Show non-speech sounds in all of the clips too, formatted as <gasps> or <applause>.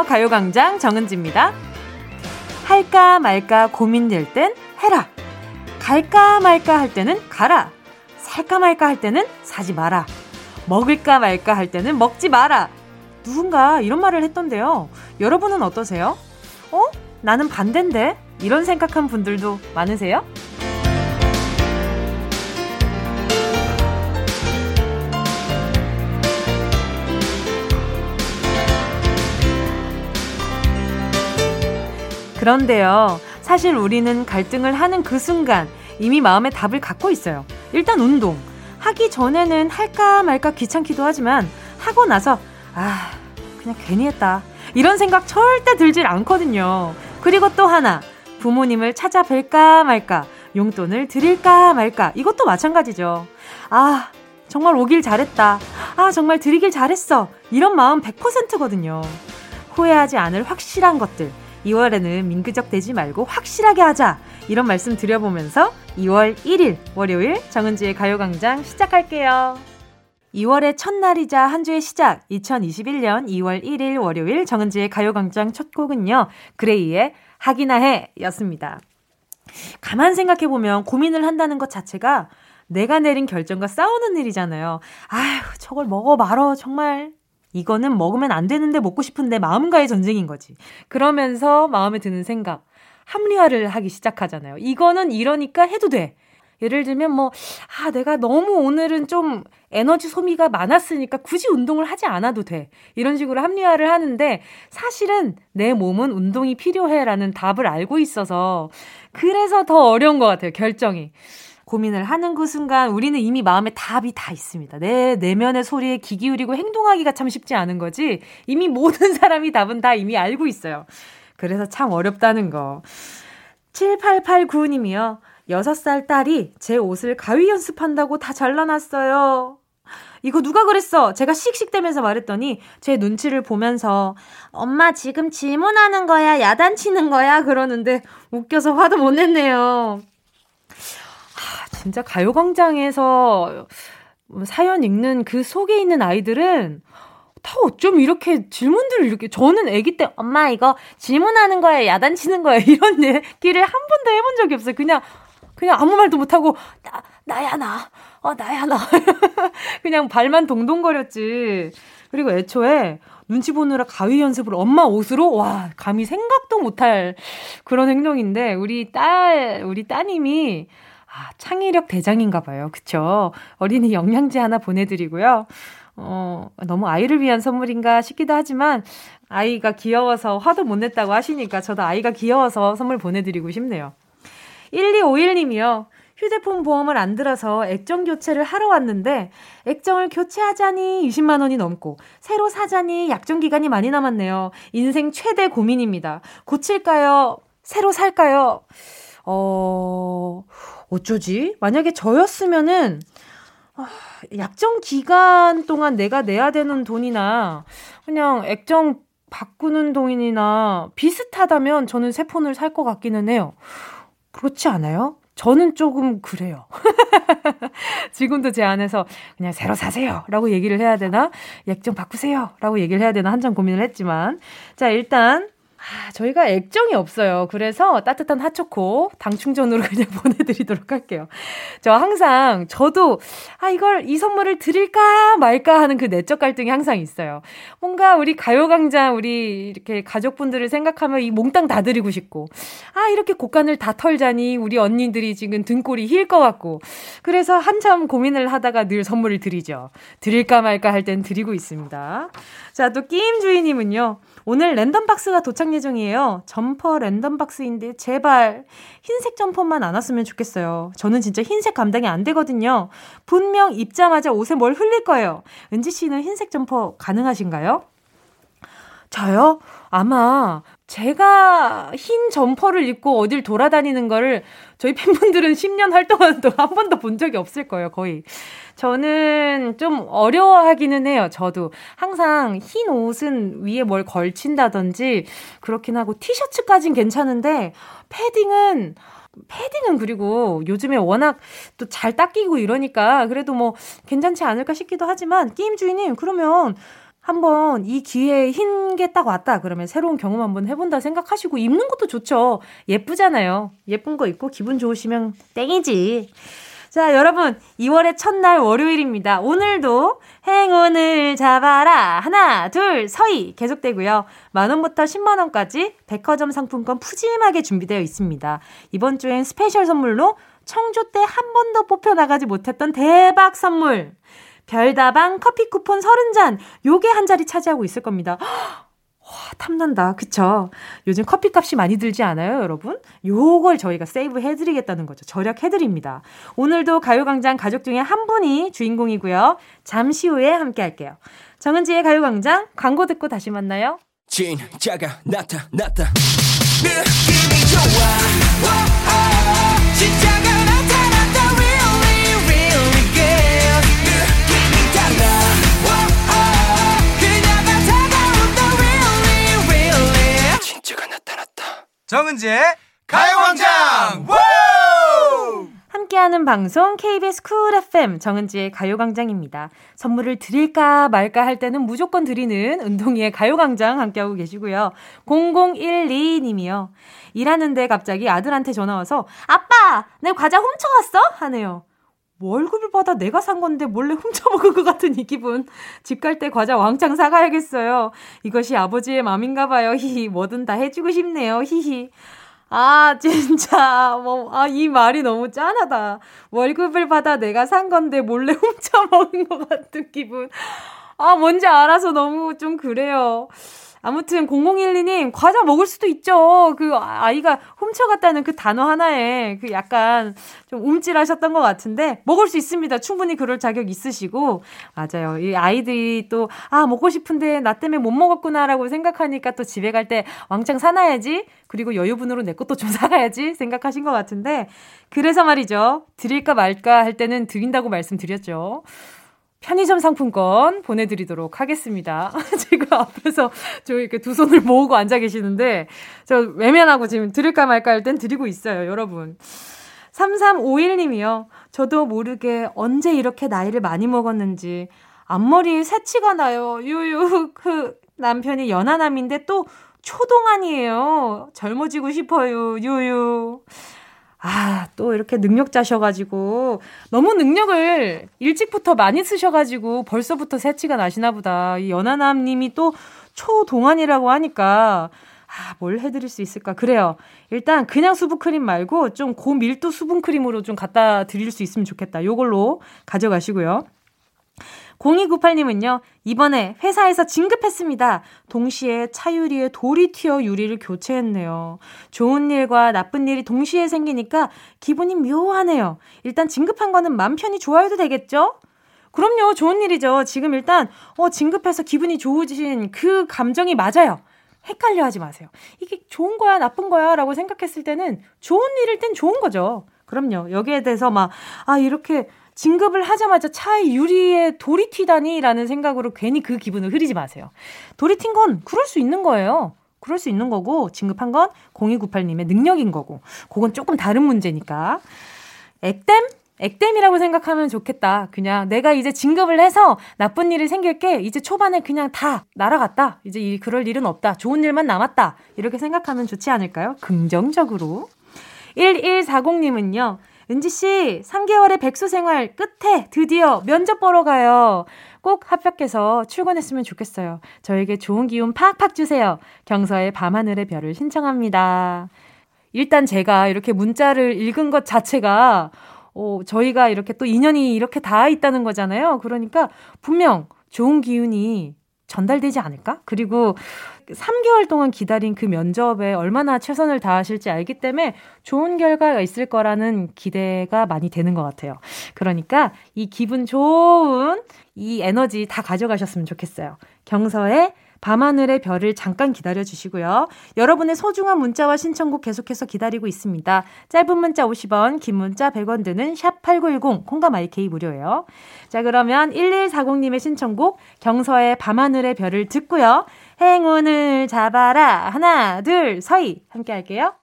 가요광장 정은지입니다. 할까 말까 고민될 땐 해라. 갈까 말까 할 때는 가라. 살까 말까 할 때는 사지 마라. 먹을까 말까 할 때는 먹지 마라. 누군가 이런 말을 했던데요. 여러분은 어떠세요? 어? 나는 반대인데? 이런 생각한 분들도 많으세요? 그런데요, 사실 우리는 갈등을 하는 그 순간 이미 마음의 답을 갖고 있어요. 일단 운동. 하기 전에는 할까 말까 귀찮기도 하지만 하고 나서, 아, 그냥 괜히 했다. 이런 생각 절대 들질 않거든요. 그리고 또 하나, 부모님을 찾아뵐까 말까, 용돈을 드릴까 말까, 이것도 마찬가지죠. 아, 정말 오길 잘했다. 아, 정말 드리길 잘했어. 이런 마음 100%거든요. 후회하지 않을 확실한 것들. 2월에는 민그적 되지 말고 확실하게 하자. 이런 말씀 드려보면서 2월 1일 월요일 정은지의 가요광장 시작할게요. 2월의 첫날이자 한 주의 시작 2021년 2월 1일 월요일 정은지의 가요광장 첫 곡은요. 그레이의 하기나 해 였습니다. 가만 생각해보면 고민을 한다는 것 자체가 내가 내린 결정과 싸우는 일이잖아요. 아휴, 저걸 먹어 말어, 정말. 이거는 먹으면 안 되는데 먹고 싶은데 마음과의 전쟁인 거지. 그러면서 마음에 드는 생각, 합리화를 하기 시작하잖아요. 이거는 이러니까 해도 돼. 예를 들면 뭐, 아, 내가 너무 오늘은 좀 에너지 소비가 많았으니까 굳이 운동을 하지 않아도 돼. 이런 식으로 합리화를 하는데 사실은 내 몸은 운동이 필요해 라는 답을 알고 있어서 그래서 더 어려운 것 같아요, 결정이. 고민을 하는 그 순간 우리는 이미 마음에 답이 다 있습니다. 내 내면의 소리에 귀 기울이고 행동하기가 참 쉽지 않은 거지. 이미 모든 <laughs> 사람이 답은 다 이미 알고 있어요. 그래서 참 어렵다는 거. 7889님이요. 6살 딸이 제 옷을 가위 연습한다고 다 잘라놨어요. 이거 누가 그랬어? 제가 씩씩대면서 말했더니 제 눈치를 보면서 엄마 지금 질문하는 거야? 야단치는 거야? 그러는데 웃겨서 화도 못 냈네요. 진짜 가요광장에서 사연 읽는 그 속에 있는 아이들은 다 어쩜 이렇게 질문들을 이렇게 저는 아기 때 엄마 이거 질문하는 거야 야단치는 거야 <laughs> 이런 얘기를 한 번도 해본 적이 없어요. 그냥 그냥 아무 말도 못하고 나 나야 나. 어 나야 나. <laughs> 그냥 발만 동동거렸지. 그리고 애초에 눈치 보느라 가위 연습을 엄마 옷으로 와 감히 생각도 못할 그런 행동인데 우리 딸 우리 따님이 아, 창의력 대장인가 봐요. 그쵸? 어린이 영양제 하나 보내드리고요. 어, 너무 아이를 위한 선물인가 싶기도 하지만, 아이가 귀여워서 화도 못 냈다고 하시니까 저도 아이가 귀여워서 선물 보내드리고 싶네요. 1251님이요. 휴대폰 보험을 안 들어서 액정 교체를 하러 왔는데, 액정을 교체하자니 20만 원이 넘고, 새로 사자니 약정 기간이 많이 남았네요. 인생 최대 고민입니다. 고칠까요? 새로 살까요? 어, 어쩌지? 만약에 저였으면은, 아, 약정 기간 동안 내가 내야 되는 돈이나, 그냥 액정 바꾸는 돈이나 비슷하다면 저는 새 폰을 살 것 같기는 해요. 그렇지 않아요? 저는 조금 그래요. <laughs> 지금도 제 안에서 그냥 새로 사세요. 라고 얘기를 해야 되나? 액정 바꾸세요. 라고 얘기를 해야 되나? 한참 고민을 했지만. 자, 일단 아, 저희가 액정이 없어요. 그래서 따뜻한 핫초코 당 충전으로 <laughs> 그냥 보내드리도록 할게요. 저 항상 저도 아 이걸 이 선물을 드릴까 말까 하는 그 내적 갈등이 항상 있어요. 뭔가 우리 가요광장 우리 이렇게 가족분들을 생각하면 이 몽땅 다 드리고 싶고 아 이렇게 곡간을 다 털자니 우리 언니들이 지금 등골이 힐 것 같고 그래서 한참 고민을 하다가 늘 선물을 드리죠. 드릴까 말까 할 땐 드리고 있습니다. 자또 게임 주인님은요. 오늘 random box가 도착 예정이에요. 점퍼 random box인데 제발 흰색 점퍼만 안 왔으면 좋겠어요. 저는 진짜 흰색 감당이 안 되거든요. 분명 입자마자 옷에 뭘 흘릴 거예요. 은지 씨는 흰색 점퍼 가능하신가요? 저요? 아마 제가 흰 점퍼를 입고 어딜 돌아다니는 거를 저희 팬분들은 10년 활동하는 동안 한 번도 본 적이 없을 거예요, 거의. 저는 좀 어려워하기는 해요, 저도. 항상 흰 옷은 위에 뭘 걸친다든지 그렇긴 하고 티셔츠까진 괜찮은데 패딩은 패딩은 그리고 요즘에 워낙 또 잘 닦이고 이러니까 그래도 뭐 괜찮지 않을까 싶기도 하지만 게임 주인님 그러면 한번 이 기회에 흰 게 딱 왔다 그러면 새로운 경험 한번 해본다 생각하시고 입는 것도 좋죠. 예쁘잖아요. 예쁜 거 입고 기분 좋으시면 땡이지. 자, 여러분, 2월의 첫날 월요일입니다. 오늘도 행운을 잡아라. 하나, 둘, 서희. 계속되고요. 만원부터 10만원까지 백화점 상품권 푸짐하게 준비되어 있습니다. 이번 주엔 special 선물로 청조 때 한 번도 뽑혀나가지 못했던 대박 선물. 별다방 커피 쿠폰 30잔. 요게 한 자리 차지하고 있을 겁니다. 와, 탐난다. 그쵸? 요즘 커피 값이 많이 들지 않아요, 여러분? 요걸 저희가 세이브 해드리겠다는 거죠. 절약해드립니다. 오늘도 가요광장 가족 중에 한 분이 주인공이고요. 잠시 후에 함께 할게요. 정은지의 가요광장 광고 듣고 다시 만나요. 진짜가 나타났다. 느낌이 좋아. 오, 오, 진짜 정은지의 가요광장 함께하는 방송 KBS 쿨 FM 정은지의 가요광장입니다. 선물을 드릴까 말까 할 때는 무조건 드리는 운동이의 가요광장 함께하고 계시고요. 0012님이요. 일하는데 갑자기 아들한테 전화 와서 아빠 내 과자 훔쳐갔어? 하네요. 월급을 받아 내가 산 건데 몰래 훔쳐먹은 것 같은 이 기분. 집 갈 때 과자 왕창 사가야겠어요. 이것이 아버지의 맘인가 봐요. 히히. 뭐든 다 해주고 싶네요. 히히. 아, 진짜. 뭐, 아, 이 말이 너무 짠하다. 월급을 받아 내가 산 건데 몰래 <laughs> 훔쳐먹은 것 같은 기분. 아, 뭔지 알아서 너무 좀 그래요. 아무튼 0012님 과자 먹을 수도 있죠. 그 아이가 훔쳐갔다는 그 단어 하나에 그 약간 좀 움찔하셨던 것 같은데 먹을 수 있습니다. 충분히 그럴 자격 있으시고 맞아요. 이 아이들이 또 아 먹고 싶은데 나 때문에 못 먹었구나라고 생각하니까 또 집에 갈 때 왕창 사놔야지. 그리고 여유분으로 내 것도 좀 <laughs> 사가야지 생각하신 것 같은데 그래서 말이죠. 드릴까 말까 할 때는 드린다고 말씀드렸죠. 편의점 상품권 보내드리도록 하겠습니다. <laughs> 지금 앞에서 저 이렇게 두 손을 모으고 앉아 계시는데, 저 외면하고 지금 드릴까 말까 할 땐 드리고 있어요, 여러분. 3351님이요. 저도 모르게 언제 이렇게 나이를 많이 먹었는지, 앞머리 새치가 나요. 유유, 그, 남편이 연하남인데 또 초동안이에요. 젊어지고 싶어요. 유유. 아, 또 이렇게 능력자셔가지고, 너무 능력을 일찍부터 많이 쓰셔가지고, 벌써부터 새치가 나시나 보다. 이 연하남 님이 또 초동안이라고 하니까, 아, 뭘 해드릴 수 있을까? 그래요. 일단 그냥 수분크림 말고 좀 고밀도 수분크림으로 좀 갖다 드릴 수 있으면 좋겠다. 요걸로 가져가시고요. 0298님은요, 이번에 회사에서 진급했습니다. 동시에 차유리에 튀어 유리를 교체했네요. 좋은 일과 나쁜 일이 동시에 생기니까 기분이 묘하네요. 일단 진급한 거는 맘 편히 좋아해도 되겠죠? 그럼요, 좋은 일이죠. 지금 일단, 어, 진급해서 기분이 좋으신 그 감정이 맞아요. 헷갈려 하지 마세요. 이게 좋은 거야, 나쁜 거야 라고 생각했을 때는 좋은 일일 땐 좋은 거죠. 그럼요. 여기에 대해서 막, 아, 이렇게 진급을 하자마자 차에 유리에 돌이 튀다니라는 생각으로 괜히 그 기분을 흐리지 마세요. 돌이 튄 건 그럴 수 있는 거예요. 그럴 수 있는 거고 진급한 건 0298님의 능력인 거고 그건 조금 다른 문제니까. 액땜? 액땜이라고 생각하면 좋겠다. 그냥 내가 이제 진급을 해서 나쁜 일이 생길 게 이제 초반에 그냥 다 날아갔다. 이제 이 그럴 일은 없다. 좋은 일만 남았다. 이렇게 생각하면 좋지 않을까요? 긍정적으로. 1140님은요. 은지 씨, 3개월의 백수 생활 끝에 드디어 면접 보러 가요. 꼭 합격해서 출근했으면 좋겠어요. 저에게 좋은 기운 팍팍 주세요. 경서의 밤하늘의 별을 신청합니다. 일단 제가 이렇게 문자를 읽은 것 자체가, 어, 저희가 이렇게 또 인연이 이렇게 닿아 있다는 거잖아요. 그러니까 분명 좋은 기운이 전달되지 않을까? 그리고 3개월 동안 기다린 그 면접에 얼마나 최선을 다하실지 알기 때문에 좋은 결과가 있을 거라는 기대가 많이 되는 것 같아요. 그러니까 이 기분 좋은 이 에너지 다 가져가셨으면 좋겠어요. 경서의 밤하늘의 별을 잠깐 기다려 주시고요. 여러분의 소중한 문자와 신청곡 계속해서 기다리고 있습니다. 짧은 문자 50원, 긴 문자 100원 드는 샵8910, 콩감 IK 무료예요. 자, 그러면 1140님의 신청곡 경서의 밤하늘의 별을 듣고요. 행운을 잡아라. 하나, 둘, 서희. 함께 할게요.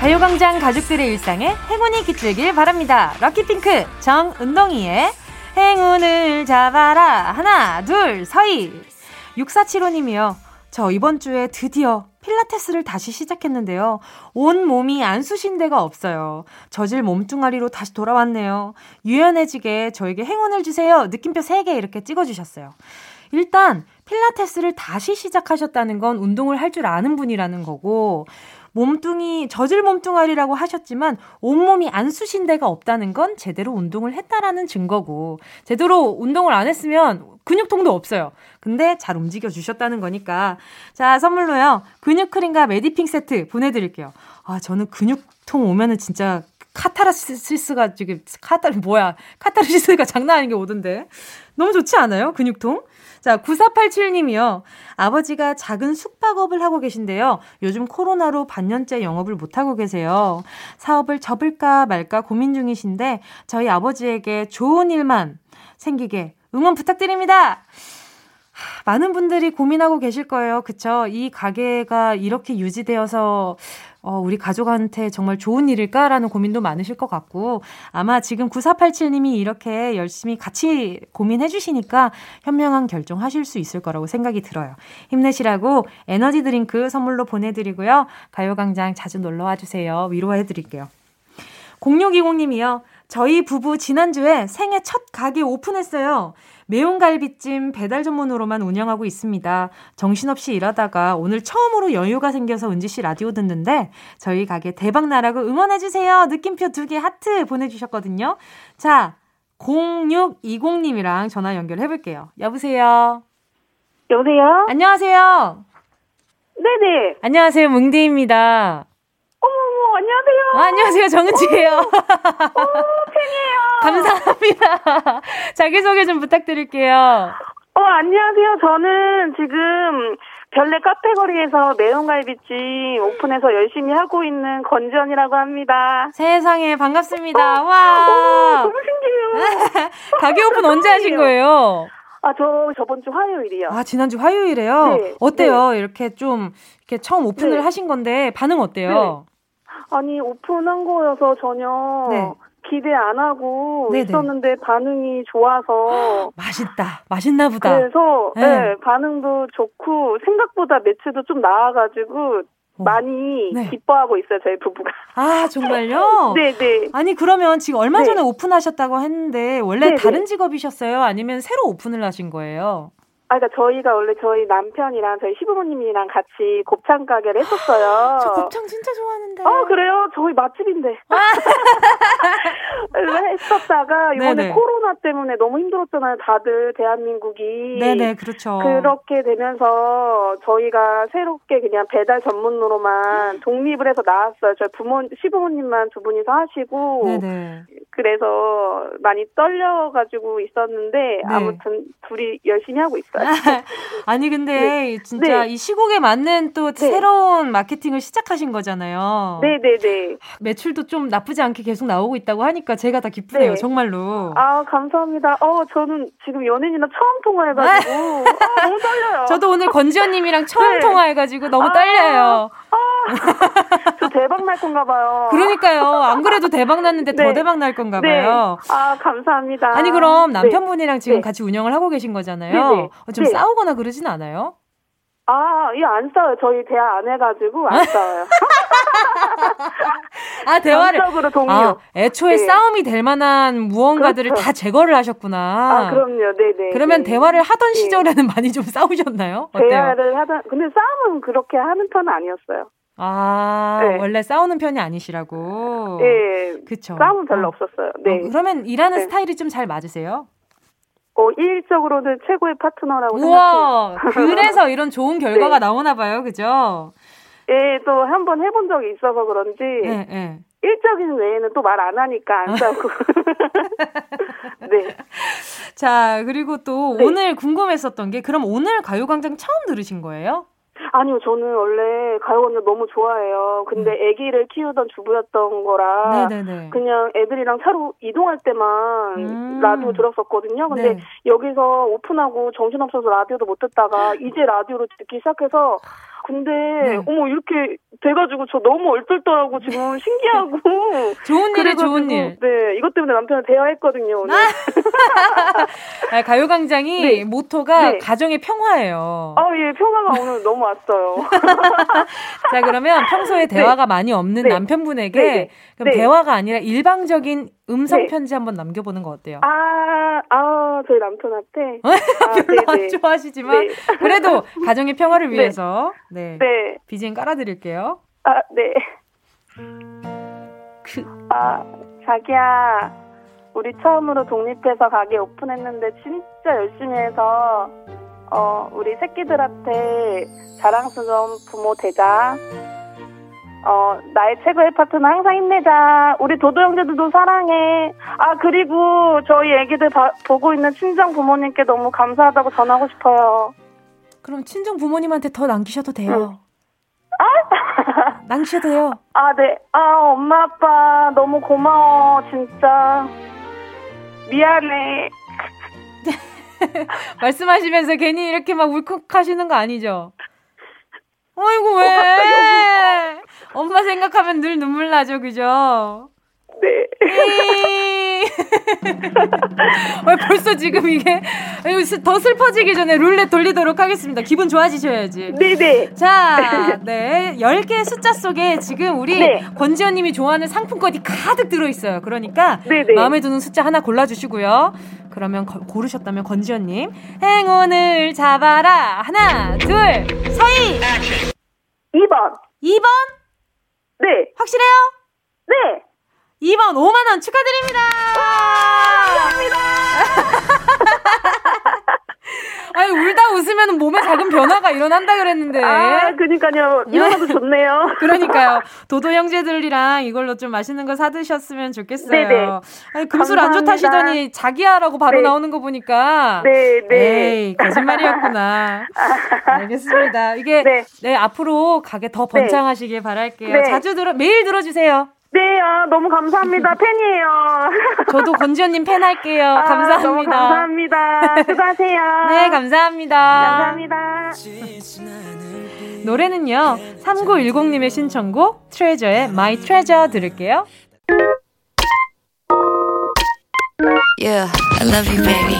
가요광장 가족들의 일상에 행운이 깃들길 바랍니다. 럭키핑크 정은동이의 행운을 잡아라. 하나, 둘, 서희. 6475님이요. 저 이번 주에 드디어 필라테스를 다시 시작했는데요. 온 몸이 안 쑤신 데가 없어요. 저질 몸뚱아리로 다시 돌아왔네요. 유연해지게 저에게 행운을 주세요. 느낌표 3개 이렇게 찍어주셨어요. 일단 필라테스를 다시 시작하셨다는 건 운동을 할 줄 아는 분이라는 거고 몸뚱이 저질 몸뚱아리라고 하셨지만 온몸이 안 쑤신 데가 없다는 건 제대로 운동을 했다라는 증거고 제대로 운동을 안 했으면 근육통도 없어요. 근데 잘 움직여 주셨다는 거니까 자 선물로요 근육 크림과 메디핑 세트 보내드릴게요. 아 저는 근육통 오면은 진짜 카타르시스가 지금 카타 뭐야 카타르시스가 장난 아닌 게 오던데 너무 좋지 않아요 근육통? 자, 9487님이요. 아버지가 작은 숙박업을 하고 계신데요. 요즘 코로나로 반년째 영업을 못 하고 계세요. 사업을 접을까 말까 고민 중이신데, 저희 아버지에게 좋은 일만 생기게 응원 부탁드립니다. 많은 분들이 고민하고 계실 거예요. 그쵸? 이 가게가 이렇게 유지되어서 어, 우리 가족한테 정말 좋은 일일까라는 고민도 많으실 것 같고, 아마 지금 9487님이 이렇게 열심히 같이 고민해 주시니까 현명한 결정 하실 수 있을 거라고 생각이 들어요. 힘내시라고 에너지 드링크 선물로 보내드리고요. 가요광장 자주 놀러 와 주세요. 위로해 드릴게요. 0620님이요. 저희 부부 지난주에 생애 첫 가게 오픈했어요. 매운 갈비찜 배달 전문으로만 운영하고 있습니다. 정신없이 일하다가 오늘 처음으로 여유가 생겨서 은지 씨 라디오 듣는데 저희 가게 대박 나라고 응원해 주세요. 느낌표 두 개 하트 보내 주셨거든요. 자, 0620님이랑 전화 연결해 볼게요. 여보세요? 여보세요? 안녕하세요? 네네. 안녕하세요. 뭉디입니다. 안녕하세요. 아, 안녕하세요. 정은지예요. 오, 팬이에요. <laughs> 감사합니다. 자기소개 좀 부탁드릴게요. 어, 안녕하세요. 저는 지금 별내 카페거리에서 매운갈비찜 오픈해서 열심히 하고 있는 건지연이라고 합니다. 세상에 반갑습니다. 어, 와. 어, 너무 신기해요. <laughs> 가게 오픈 언제 하신 거예요? 아, 저 저번 주 화요일이요. 아, 지난주 화요일에요? 네, 어때요? 네. 이렇게 좀, 이렇게 처음 오픈을 네. 하신 건데, 반응 어때요? 아니, 오픈한 거여서 전혀 네. 기대 안 하고 네네. 있었는데 반응이 좋아서 맛있다. 맛있나 보다. 그래서 네. 네, 반응도 좋고 생각보다 매출도 좀 나와가지고 오. 많이 네. 기뻐하고 있어요 저희 부부가. 아, 정말요? 네네. <laughs> 아니, 그러면 지금 얼마 네. 전에 오픈하셨다고 했는데, 원래 네네. 다른 직업이셨어요? 아니면 새로 오픈을 하신 거예요? 아, 그러니까 저희가 원래 저희 남편이랑 저희 시부모님이랑 같이 곱창 가게를 했었어요. <gasps> 저 곱창 진짜 좋아하는데. 어 그래요? 저희 맛집인데. <laughs> 그래서 했었다가 이번에 네네. 코로나 때문에 너무 힘들었잖아요. 다들 대한민국이. 네네, 그렇죠. 그렇게 되면서 저희가 새롭게 그냥 배달 전문으로만 독립을 해서 나왔어요. 저희 부모, 시부모님만 두 분이서 하시고. 네네. 그래서 많이 떨려가지고 있었는데 네. 아무튼 둘이 열심히 하고 있어요. <laughs> 아니 근데 진짜 네. 이 시국에 맞는 또 네. 새로운 마케팅을 시작하신 거잖아요. 네 네 네. 매출도 좀 나쁘지 않게 계속 나오고 있다고 하니까 제가 다 기쁘네요, 네. 정말로. 아 감사합니다. 어 저는 지금 연예인이랑 처음 통화해가지고 아, 너무 떨려요. <laughs> 저도 오늘 건지현님이랑 처음 네. 통화해가지고 너무 아. 떨려요. <laughs> 저 대박 날 건가 봐요. 그러니까요. 안 그래도 대박 났는데 더 네. 대박 날 건가 네. 봐요. 아 감사합니다. 아니 그럼 네. 남편분이랑 지금 네. 같이 운영을 하고 계신 거잖아요. 어, 좀 네. 싸우거나 그러진 않아요? 아, 이거 안 싸워요. 저희 대화 안 해가지고 안 <laughs> 싸워요. 아 대화를 동료. 아 애초에 네. 싸움이 될 만한 무언가들을 그렇죠. 다 제거를 하셨구나. 아, 그럼요. 네네. 그러면 네. 대화를 하던 네. 시절에는 <laughs> 많이 좀 싸우셨나요? 어때요? 대화를 하다, 근데 싸움은 그렇게 하는 편은 아니었어요. 아, 네. 원래 싸우는 편이 아니시라고. 예. 그쵸. 싸움은 별로 어. 없었어요. 네. 어, 그러면 일하는 네. 스타일이 좀 잘 맞으세요? 어, 일적으로는 최고의 파트너라고 생각해요. <laughs> 그래서 이런 좋은 결과가 네. 나오나 봐요, 그죠? 예, 또 한 번 해본 적이 있어서 그런지 네, 네. 일적인 외에는 또 말 안 하니까 안 싸우고. <laughs> 네. 자, 그리고 또 네. 오늘 궁금했었던 게, 그럼 오늘 가요광장 처음 들으신 거예요? 아니요, 저는 원래 가요광장 너무 좋아해요. 근데 아기를 키우던 주부였던 거라 네네네. 그냥 애들이랑 차로 이동할 때만 음. 라디오 들었었거든요. 근데 네. 여기서 오픈하고 정신없어서 라디오도 못 듣다가 이제 라디오로 듣기 시작해서 근데 네. 어머 이렇게 돼가지고 저 너무 얼떨떨하고 지금 신기하고 <laughs> 좋은 일에 좋은 일. 네 이것 때문에 남편을 대화했거든요 오늘. <laughs> 아, 가요광장이 네. 모토가 네. 가정의 평화예요. 아예 평화가 오늘 너무 왔어요. <laughs> 자 그러면 평소에 네. 대화가 많이 없는 네. 남편분에게 네, 그럼 대화가 아니라 일방적인 음성 편지 한번 남겨보는 거 어때요? 아, 아 저희 남편한테 <laughs> 아, 별로 안 좋아하시지만 <laughs> 그래도 가정의 평화를 위해서 네. 네. BGM 깔아드릴게요. 아, 네. 그... 아, 자기야. 우리 처음으로 독립해서 가게 오픈했는데 진짜 열심히 해서 어, 우리 새끼들한테 자랑스러운 부모 되자. 어, 나의 최고의 파트너 항상 힘내자. 우리 도도 형제들도 사랑해. 아, 그리고 저희 애기들 바, 보고 있는 친정 부모님께 너무 감사하다고 전하고 싶어요. 그럼 친정 부모님한테 더 남기셔도 돼요. 응. 아? <laughs> 남기셔도 돼요. 아, 네. 아, 엄마, 아빠, 너무 고마워, 진짜. 미안해. <laughs> 말씀하시면서 괜히 이렇게 막 울컥하시는 거 아니죠? 어이구, 왜? 엄마 생각하면 늘 눈물 나죠, 그죠? 네. <laughs> 왜 벌써 지금 이게 더 슬퍼지기 전에 룰렛 돌리도록 하겠습니다. 기분 좋아지셔야지. 네네. 자, 네. 10개의 숫자 속에 지금 우리 네. 권지현 님이 좋아하는 상품권이 가득 들어있어요. 그러니까 네네. 마음에 드는 숫자 하나 골라주시고요. 그러면 거, 고르셨다면 권지현 님. 행운을 잡아라. 하나, 둘, 서희! 2번. 2번? 네. 확실해요? 네. 2번 5만원 축하드립니다! 감사합니다! <laughs> 아니, 울다 웃으면 몸에 작은 변화가 일어난다 그랬는데. 아, 그니까요. 일어나도 좋네요. <laughs> 그러니까요. 도도 형제들이랑 이걸로 좀 맛있는 거 사드셨으면 좋겠어요. 네네. 아니, 금술 안 좋다시더니 자기야라고 바로 네. 나오는 거 보니까. 네, 네. 에이, 거짓말이었구나. <laughs> 알겠습니다. 이게, 네. 네. 앞으로 가게 더 네. 번창하시길 바랄게요. 네. 자주 들어, 매일 들어주세요. 네, 아, 너무 감사합니다. <laughs> 팬이에요. <laughs> 저도 권지현님 팬 할게요. 아, 감사합니다. 너무 감사합니다. <laughs> 수고하세요. 네, 감사합니다. 감사합니다. 노래는요, 3910님의 신청곡, 트레저의 My Treasure 들을게요. Yeah, I love you, baby.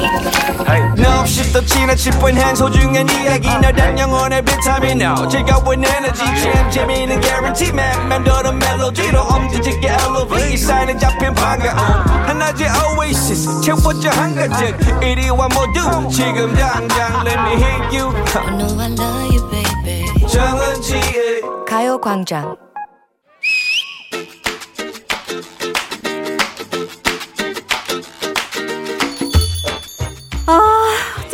No, 없이 또 지나칠 뻔한 소중한 이야기. 너란 영혼의 비타민. No 즐거운 에너지. 참 재미있는 guarantee. man 맘대로 멜로디로 엄지짓게 elevate 이 사인은 잡힌 반가움 하나의 oasis. 채워져 한가득. 이리와 모두 지금 당장 let me hit you. I know I love you, baby. 정은지의 가요광장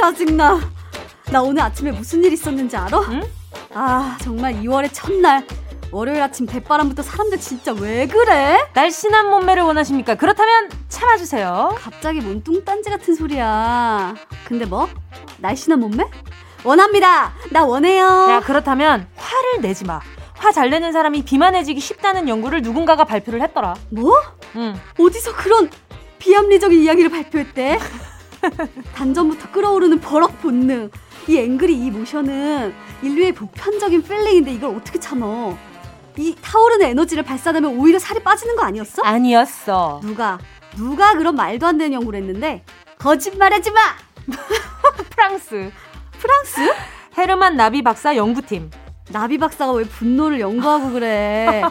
짜증나. 나 오늘 아침에 무슨 일 있었는지 알아? 응? 아, 정말 2월의 첫날. 월요일 아침 대바람부터 사람들 진짜 왜 그래? 날씬한 몸매를 원하십니까? 그렇다면 참아주세요. 갑자기 뭔 뚱딴지 같은 소리야. 근데 뭐? 날씬한 몸매? 원합니다. 나 원해요. 야, 그렇다면 화를 내지 마. 화 잘 내는 사람이 비만해지기 쉽다는 연구를 누군가가 발표를 했더라. 뭐? 응. 어디서 그런 비합리적인 이야기를 발표했대? <laughs> 단전부터 끓어오르는 버럭 본능. 이 앵그리 이 모션은 인류의 보편적인 필링인데 이걸 어떻게 참어? 이 타오르는 에너지를 발산하면 오히려 살이 빠지는 거 아니었어? 아니었어. 누가 누가 그런 말도 안 되는 연구를 했는데 거짓말하지 마. <laughs> 프랑스. 프랑스? 헤르만 나비 박사 연구팀. 나비 박사가 왜 분노를 연구하고 그래?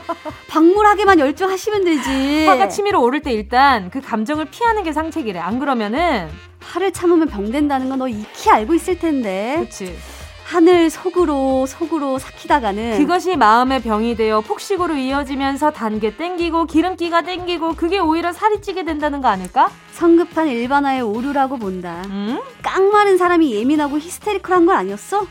박물하게만 열중하시면 되지. 화가 치밀어 오를 때 일단 그 감정을 피하는 게 상책이래. 안 그러면은 화를 참으면 병 된다는 건 너 익히 알고 있을 텐데. 그렇지. 하늘 속으로 속으로 삭히다가는 그것이 마음의 병이 되어 폭식으로 이어지면서 단계 땡기고 기름기가 땡기고 그게 오히려 살이 찌게 된다는 거 아닐까? 성급한 일반화의 오류라고 본다. 음? 깡마른 사람이 예민하고 히스테리컬한 건 아니었어?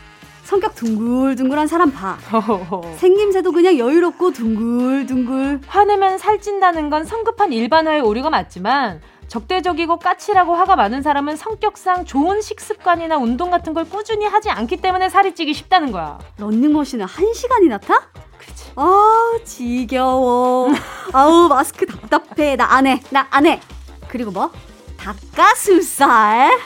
성격 둥글둥글한 사람 봐. <laughs> 생김새도 그냥 여유롭고 둥글둥글. 화내면 살찐다는 건 성급한 일반화의 오류가 맞지만 적대적이고 까칠하고 화가 많은 사람은 성격상 좋은 식습관이나 운동 같은 걸 꾸준히 하지 않기 때문에 살이 찌기 쉽다는 거야. 런닝머신을 한 시간이나 타? 그치. 아 지겨워. <laughs> 아우 마스크 답답해. 나 안 해. 나 안 해. 그리고 뭐? 닭가슴살?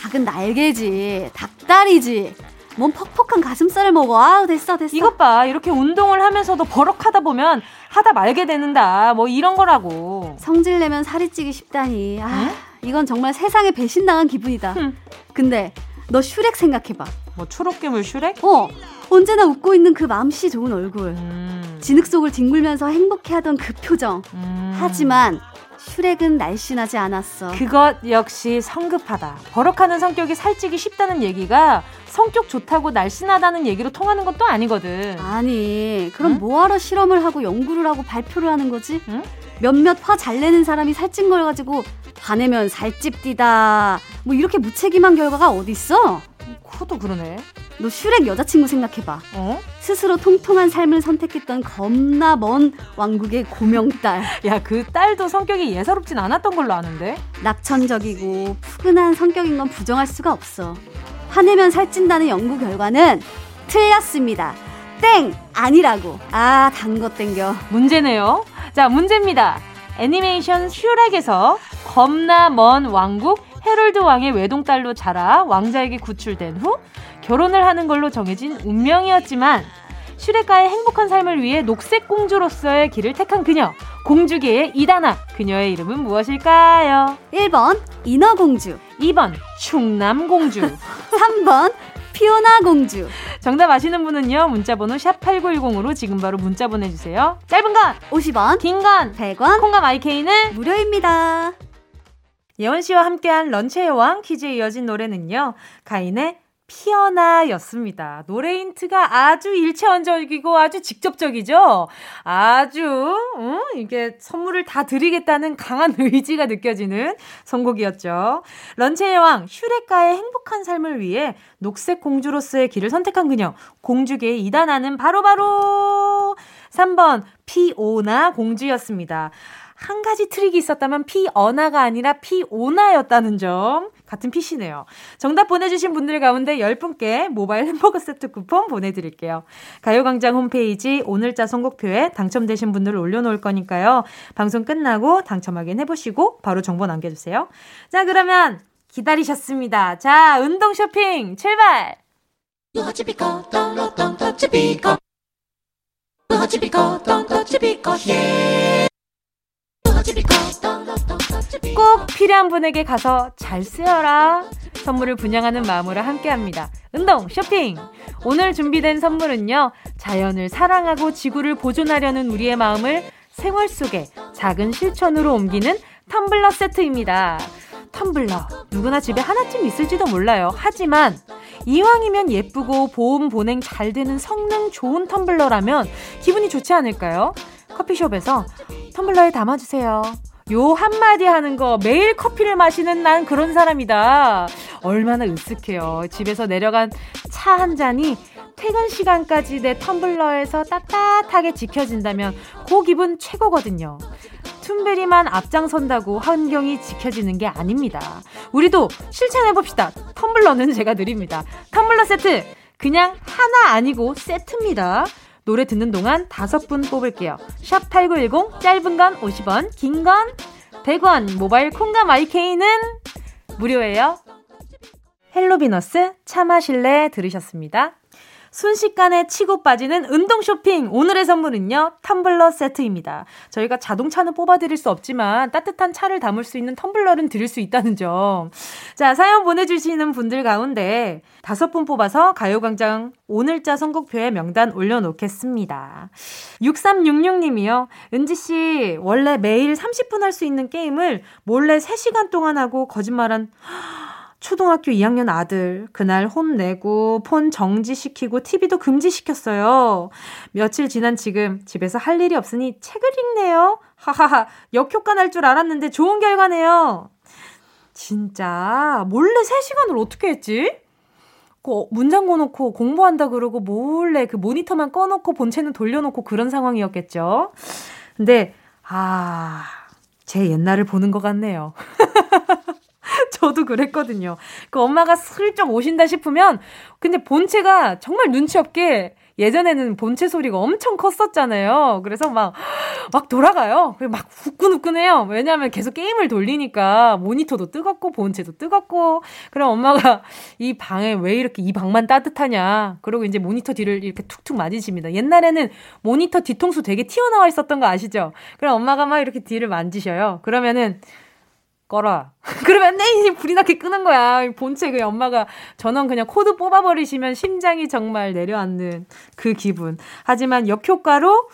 닭은 날개지. 닭다리지. 몸 퍽퍽한 가슴살을 먹어. 아우, 됐어, 됐어. 이것 봐. 이렇게 운동을 하면서도 버럭하다 보면 하다 말게 되는다. 뭐 이런 거라고. 성질 내면 살이 찌기 쉽다니. 아, 응? 이건 정말 세상에 배신당한 기분이다. 흠. 근데 너 슈렉 생각해봐. 뭐 초록괴물 슈렉? 어. 언제나 웃고 있는 그 맘씨 좋은 얼굴. 음. 진흙 속을 뒹굴면서 행복해하던 그 표정. 음. 하지만 슈렉은 날씬하지 않았어. 그것 역시 성급하다. 버럭하는 성격이 살찌기 쉽다는 얘기가 성격 좋다고 날씬하다는 얘기로 통하는 것도 아니거든. 아니, 그럼 응? 뭐하러 실험을 하고 연구를 하고 발표를 하는 거지? 응? 몇몇 화 잘 내는 사람이 살찐 걸 가지고 화내면 살찝디다. 뭐 이렇게 무책임한 결과가 어딨어? 그것도 그러네. 너 슈렉 여자친구 생각해봐. 어? 스스로 통통한 삶을 선택했던 겁나 먼 왕국의 고명딸. 야, 그 딸도 성격이 예사롭진 않았던 걸로 아는데? 낙천적이고 푸근한 성격인 건 부정할 수가 없어. 화내면 살찐다는 연구 결과는 틀렸습니다. 땡! 아니라고. 아, 단거 땡겨. 문제네요. 자, 문제입니다. 애니메이션 슈렉에서 겁나 먼 왕국 헤럴드 왕의 외동딸로 자라 왕자에게 구출된 후 결혼을 하는 걸로 정해진 운명이었지만 슈렉과의 행복한 삶을 위해 녹색 공주로서의 길을 택한 그녀 공주계의 이다나 그녀의 이름은 무엇일까요? 1번 인어공주 2번 충남공주 <laughs> 3번 피오나 공주. 정답 아시는 분은요 문자번호 샵8910으로 지금 바로 문자 보내주세요. 짧은 건 50원 긴 건 100원 콩감 IK는 무료입니다. 예원 씨와 함께한 런치의 왕 퀴즈에 이어진 노래는요 가인의 피어나였습니다. 노래 힌트가 아주 일체원적이고 아주 직접적이죠? 아주, 음, 이게 선물을 다 드리겠다는 강한 <laughs> 의지가 느껴지는 선곡이었죠. 런치의 왕, 슈렉가의 행복한 삶을 위해 녹색 공주로서의 길을 선택한 그녀, 공주계의 이단하는 바로바로 바로 3번 피오나 공주였습니다. 한 가지 트릭이 있었다면 피어나가 아니라 피오나였다는 점. 같은 PC네요. 정답 보내주신 분들 가운데 10분께 모바일 햄버거 세트 쿠폰 보내드릴게요. 가요광장 홈페이지 오늘자 선곡표에 당첨되신 분들을 올려놓을 거니까요. 방송 끝나고 당첨 확인해보시고 바로 정보 남겨주세요. 자, 그러면 기다리셨습니다. 자, 운동 쇼핑 출발! 꼭 필요한 분에게 가서 잘 쓰여라. 선물을 분양하는 마음으로 함께 합니다. 운동 쇼핑! 오늘 준비된 선물은요, 자연을 사랑하고 지구를 보존하려는 우리의 마음을 생활 속에 작은 실천으로 옮기는 텀블러 세트입니다. 텀블러. 누구나 집에 하나쯤 있을지도 몰라요. 하지만, 이왕이면 예쁘고 보온 보냉 잘 되는 성능 좋은 텀블러라면 기분이 좋지 않을까요? 커피숍에서 텀블러에 담아주세요. 요 한마디 하는 거 매일 커피를 마시는 난 그런 사람이다. 얼마나 으쓱해요. 집에서 내려간 차 한 잔이 퇴근 시간까지 내 텀블러에서 따뜻하게 지켜진다면 그 기분 최고거든요. 툰베리만 앞장선다고 환경이 지켜지는 게 아닙니다. 우리도 실천해봅시다. 텀블러는 제가 드립니다. 텀블러 세트! 그냥 하나 아니고 세트입니다. 노래 듣는 동안 다섯 분 뽑을게요. 샵 8910 짧은 건 50원, 긴 건 100원. 모바일 콩과 마이케이는 무료예요. 헬로비너스 차 마실래 들으셨습니다. 순식간에 치고 빠지는 운동 쇼핑. 오늘의 선물은요, 텀블러 세트입니다. 저희가 자동차는 뽑아드릴 수 없지만 따뜻한 차를 담을 수 있는 텀블러는 드릴 수 있다는 점. 자, 사연 보내주시는 분들 가운데 다섯 분 뽑아서 가요광장 오늘자 선곡표에 명단 올려놓겠습니다. 6366님이요. 은지씨, 원래 매일 30분 할 수 있는 게임을 몰래 3시간 동안 하고 거짓말한 초등학교 2학년 아들, 그날 혼내고, 폰 정지시키고, TV도 금지시켰어요. 며칠 지난 지금, 집에서 할 일이 없으니 책을 읽네요. 하하하, 역효과 날 줄 알았는데 좋은 결과네요. 진짜, 몰래 3시간을 어떻게 했지? 그문 잠궈놓고 공부한다 그러고 몰래 그 모니터만 꺼놓고 본체는 돌려놓고 그런 상황이었겠죠. 근데, 아, 제 옛날을 보는 것 같네요. <laughs> <laughs> 저도 그랬거든요. 그 엄마가 슬쩍 오신다 싶으면 근데 본체가 정말 눈치 없게 예전에는 본체 소리가 엄청 컸었잖아요. 그래서 막, 막 돌아가요. 막 후끈후끈해요. 왜냐하면 계속 게임을 돌리니까 모니터도 뜨겁고 본체도 뜨겁고. 그럼 엄마가 <laughs> 이 방에 왜 이렇게 이 방만 따뜻하냐. 그리고 이제 모니터 뒤를 이렇게 툭툭 맞으십니다. 옛날에는 모니터 뒤통수 되게 튀어나와 있었던 거 아시죠? 그럼 엄마가 막 이렇게 뒤를 만지셔요. 그러면은 꺼라. <laughs> 그러면 내 부리나케 끄는 거야. 본체 그 엄마가 전원 그냥 코드 뽑아버리시면 심장이 정말 내려앉는 그 기분. 하지만 역효과로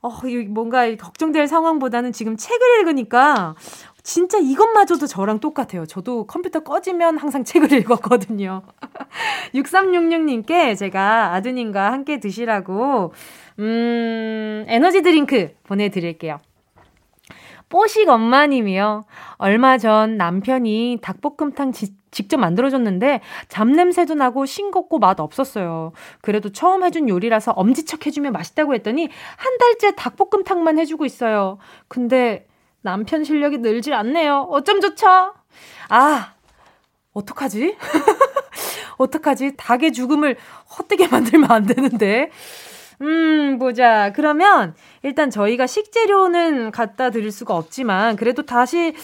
어, 뭔가 걱정될 상황보다는 지금 책을 읽으니까 진짜 이것마저도 저랑 똑같아요. 저도 컴퓨터 꺼지면 항상 책을 <laughs> 읽었거든요. <laughs> 6366님께 제가 아드님과 함께 드시라고, 음, 에너지 드링크 보내드릴게요. 뽀식 엄마님이요. 얼마 전 남편이 닭볶음탕 지, 직접 만들어줬는데 잡냄새도 나고 싱겁고 맛 없었어요. 그래도 처음 해준 요리라서 엄지척 해주면 맛있다고 했더니 한 달째 닭볶음탕만 해주고 있어요. 근데 남편 실력이 늘질 않네요. 어쩜 좋죠? 아, 어떡하지? <laughs> 어떡하지? 닭의 죽음을 헛되게 <laughs> 만들면 안 되는데. 음, 보자. 그러면 일단 저희가 식재료는 갖다 드릴 수가 없지만 그래도 다시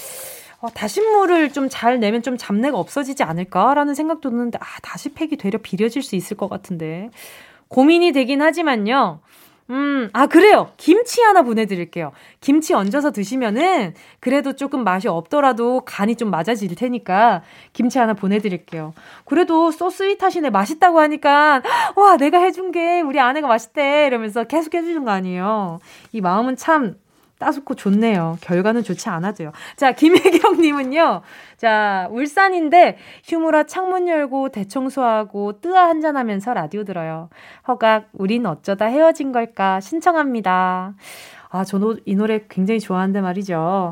어, 다신물을 좀 잘 내면 좀 잡내가 없어지지 않을까라는 생각도 드는데 아, 다시 팩이 되려 비려질 수 있을 것 같은데. 고민이 되긴 하지만요. 음, 아, 그래요. 김치 하나 보내드릴게요. 김치 얹어서 드시면은 그래도 조금 맛이 없더라도 간이 좀 맞아질 테니까 김치 하나 보내드릴게요. 그래도 소스윗 하시네. 맛있다고 하니까, 와, 내가 해준 게 우리 아내가 맛있대. 이러면서 계속 해주는 거 아니에요. 이 마음은 참 따숩고 좋네요. 결과는 좋지 않아도요. 자, 김혜경님은요. 자, 울산인데 휴무라 창문 열고 대청소하고 뜨아 한잔하면서 라디오 들어요. 허각, 우린 어쩌다 헤어진 걸까 신청합니다. 아, 저도 이 노래 굉장히 좋아하는데 말이죠.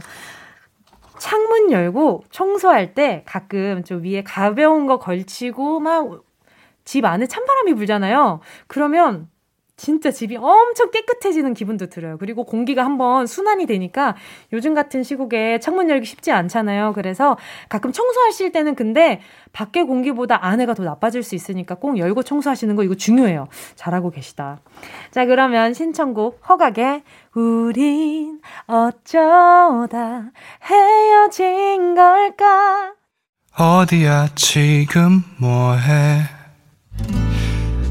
창문 열고 청소할 때 가끔 좀 위에 가벼운 거 걸치고 막 집 안에 찬바람이 불잖아요. 그러면 진짜 집이 엄청 깨끗해지는 기분도 들어요. 그리고 공기가 한번 순환이 되니까 요즘 같은 시국에 창문 열기 쉽지 않잖아요. 그래서 가끔 청소하실 때는 근데 밖에 공기보다 안에가 더 나빠질 수 있으니까 꼭 열고 청소하시는 거 이거 중요해요. 잘하고 계시다. 자, 그러면 신청곡 허각의 우린 어쩌다 헤어진 걸까? 어디야 지금 뭐해?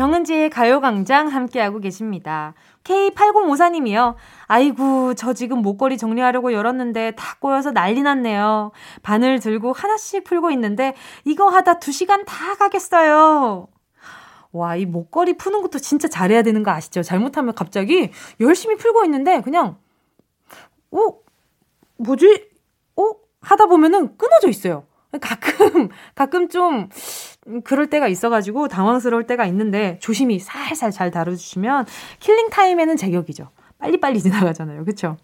정은지의 가요광장 함께하고 계십니다. K8054님이요. 아이고, 저 지금 목걸이 정리하려고 열었는데 다 꼬여서 난리 났네요. 바늘 들고 하나씩 풀고 있는데 이거 하다 2시간 다 가겠어요. 와, 이 목걸이 푸는 것도 진짜 잘해야 되는 거 아시죠? 잘못하면 갑자기 열심히 풀고 있는데 그냥, 어? 뭐지? 어? 하다 보면은 끊어져 있어요. 가끔, 가끔 좀, 그럴 때가 있어가지고 당황스러울 때가 있는데 조심히 살살 잘 다뤄주시면 killing time에는 제격이죠. 빨리빨리 <laughs> 지나가잖아요. 그쵸?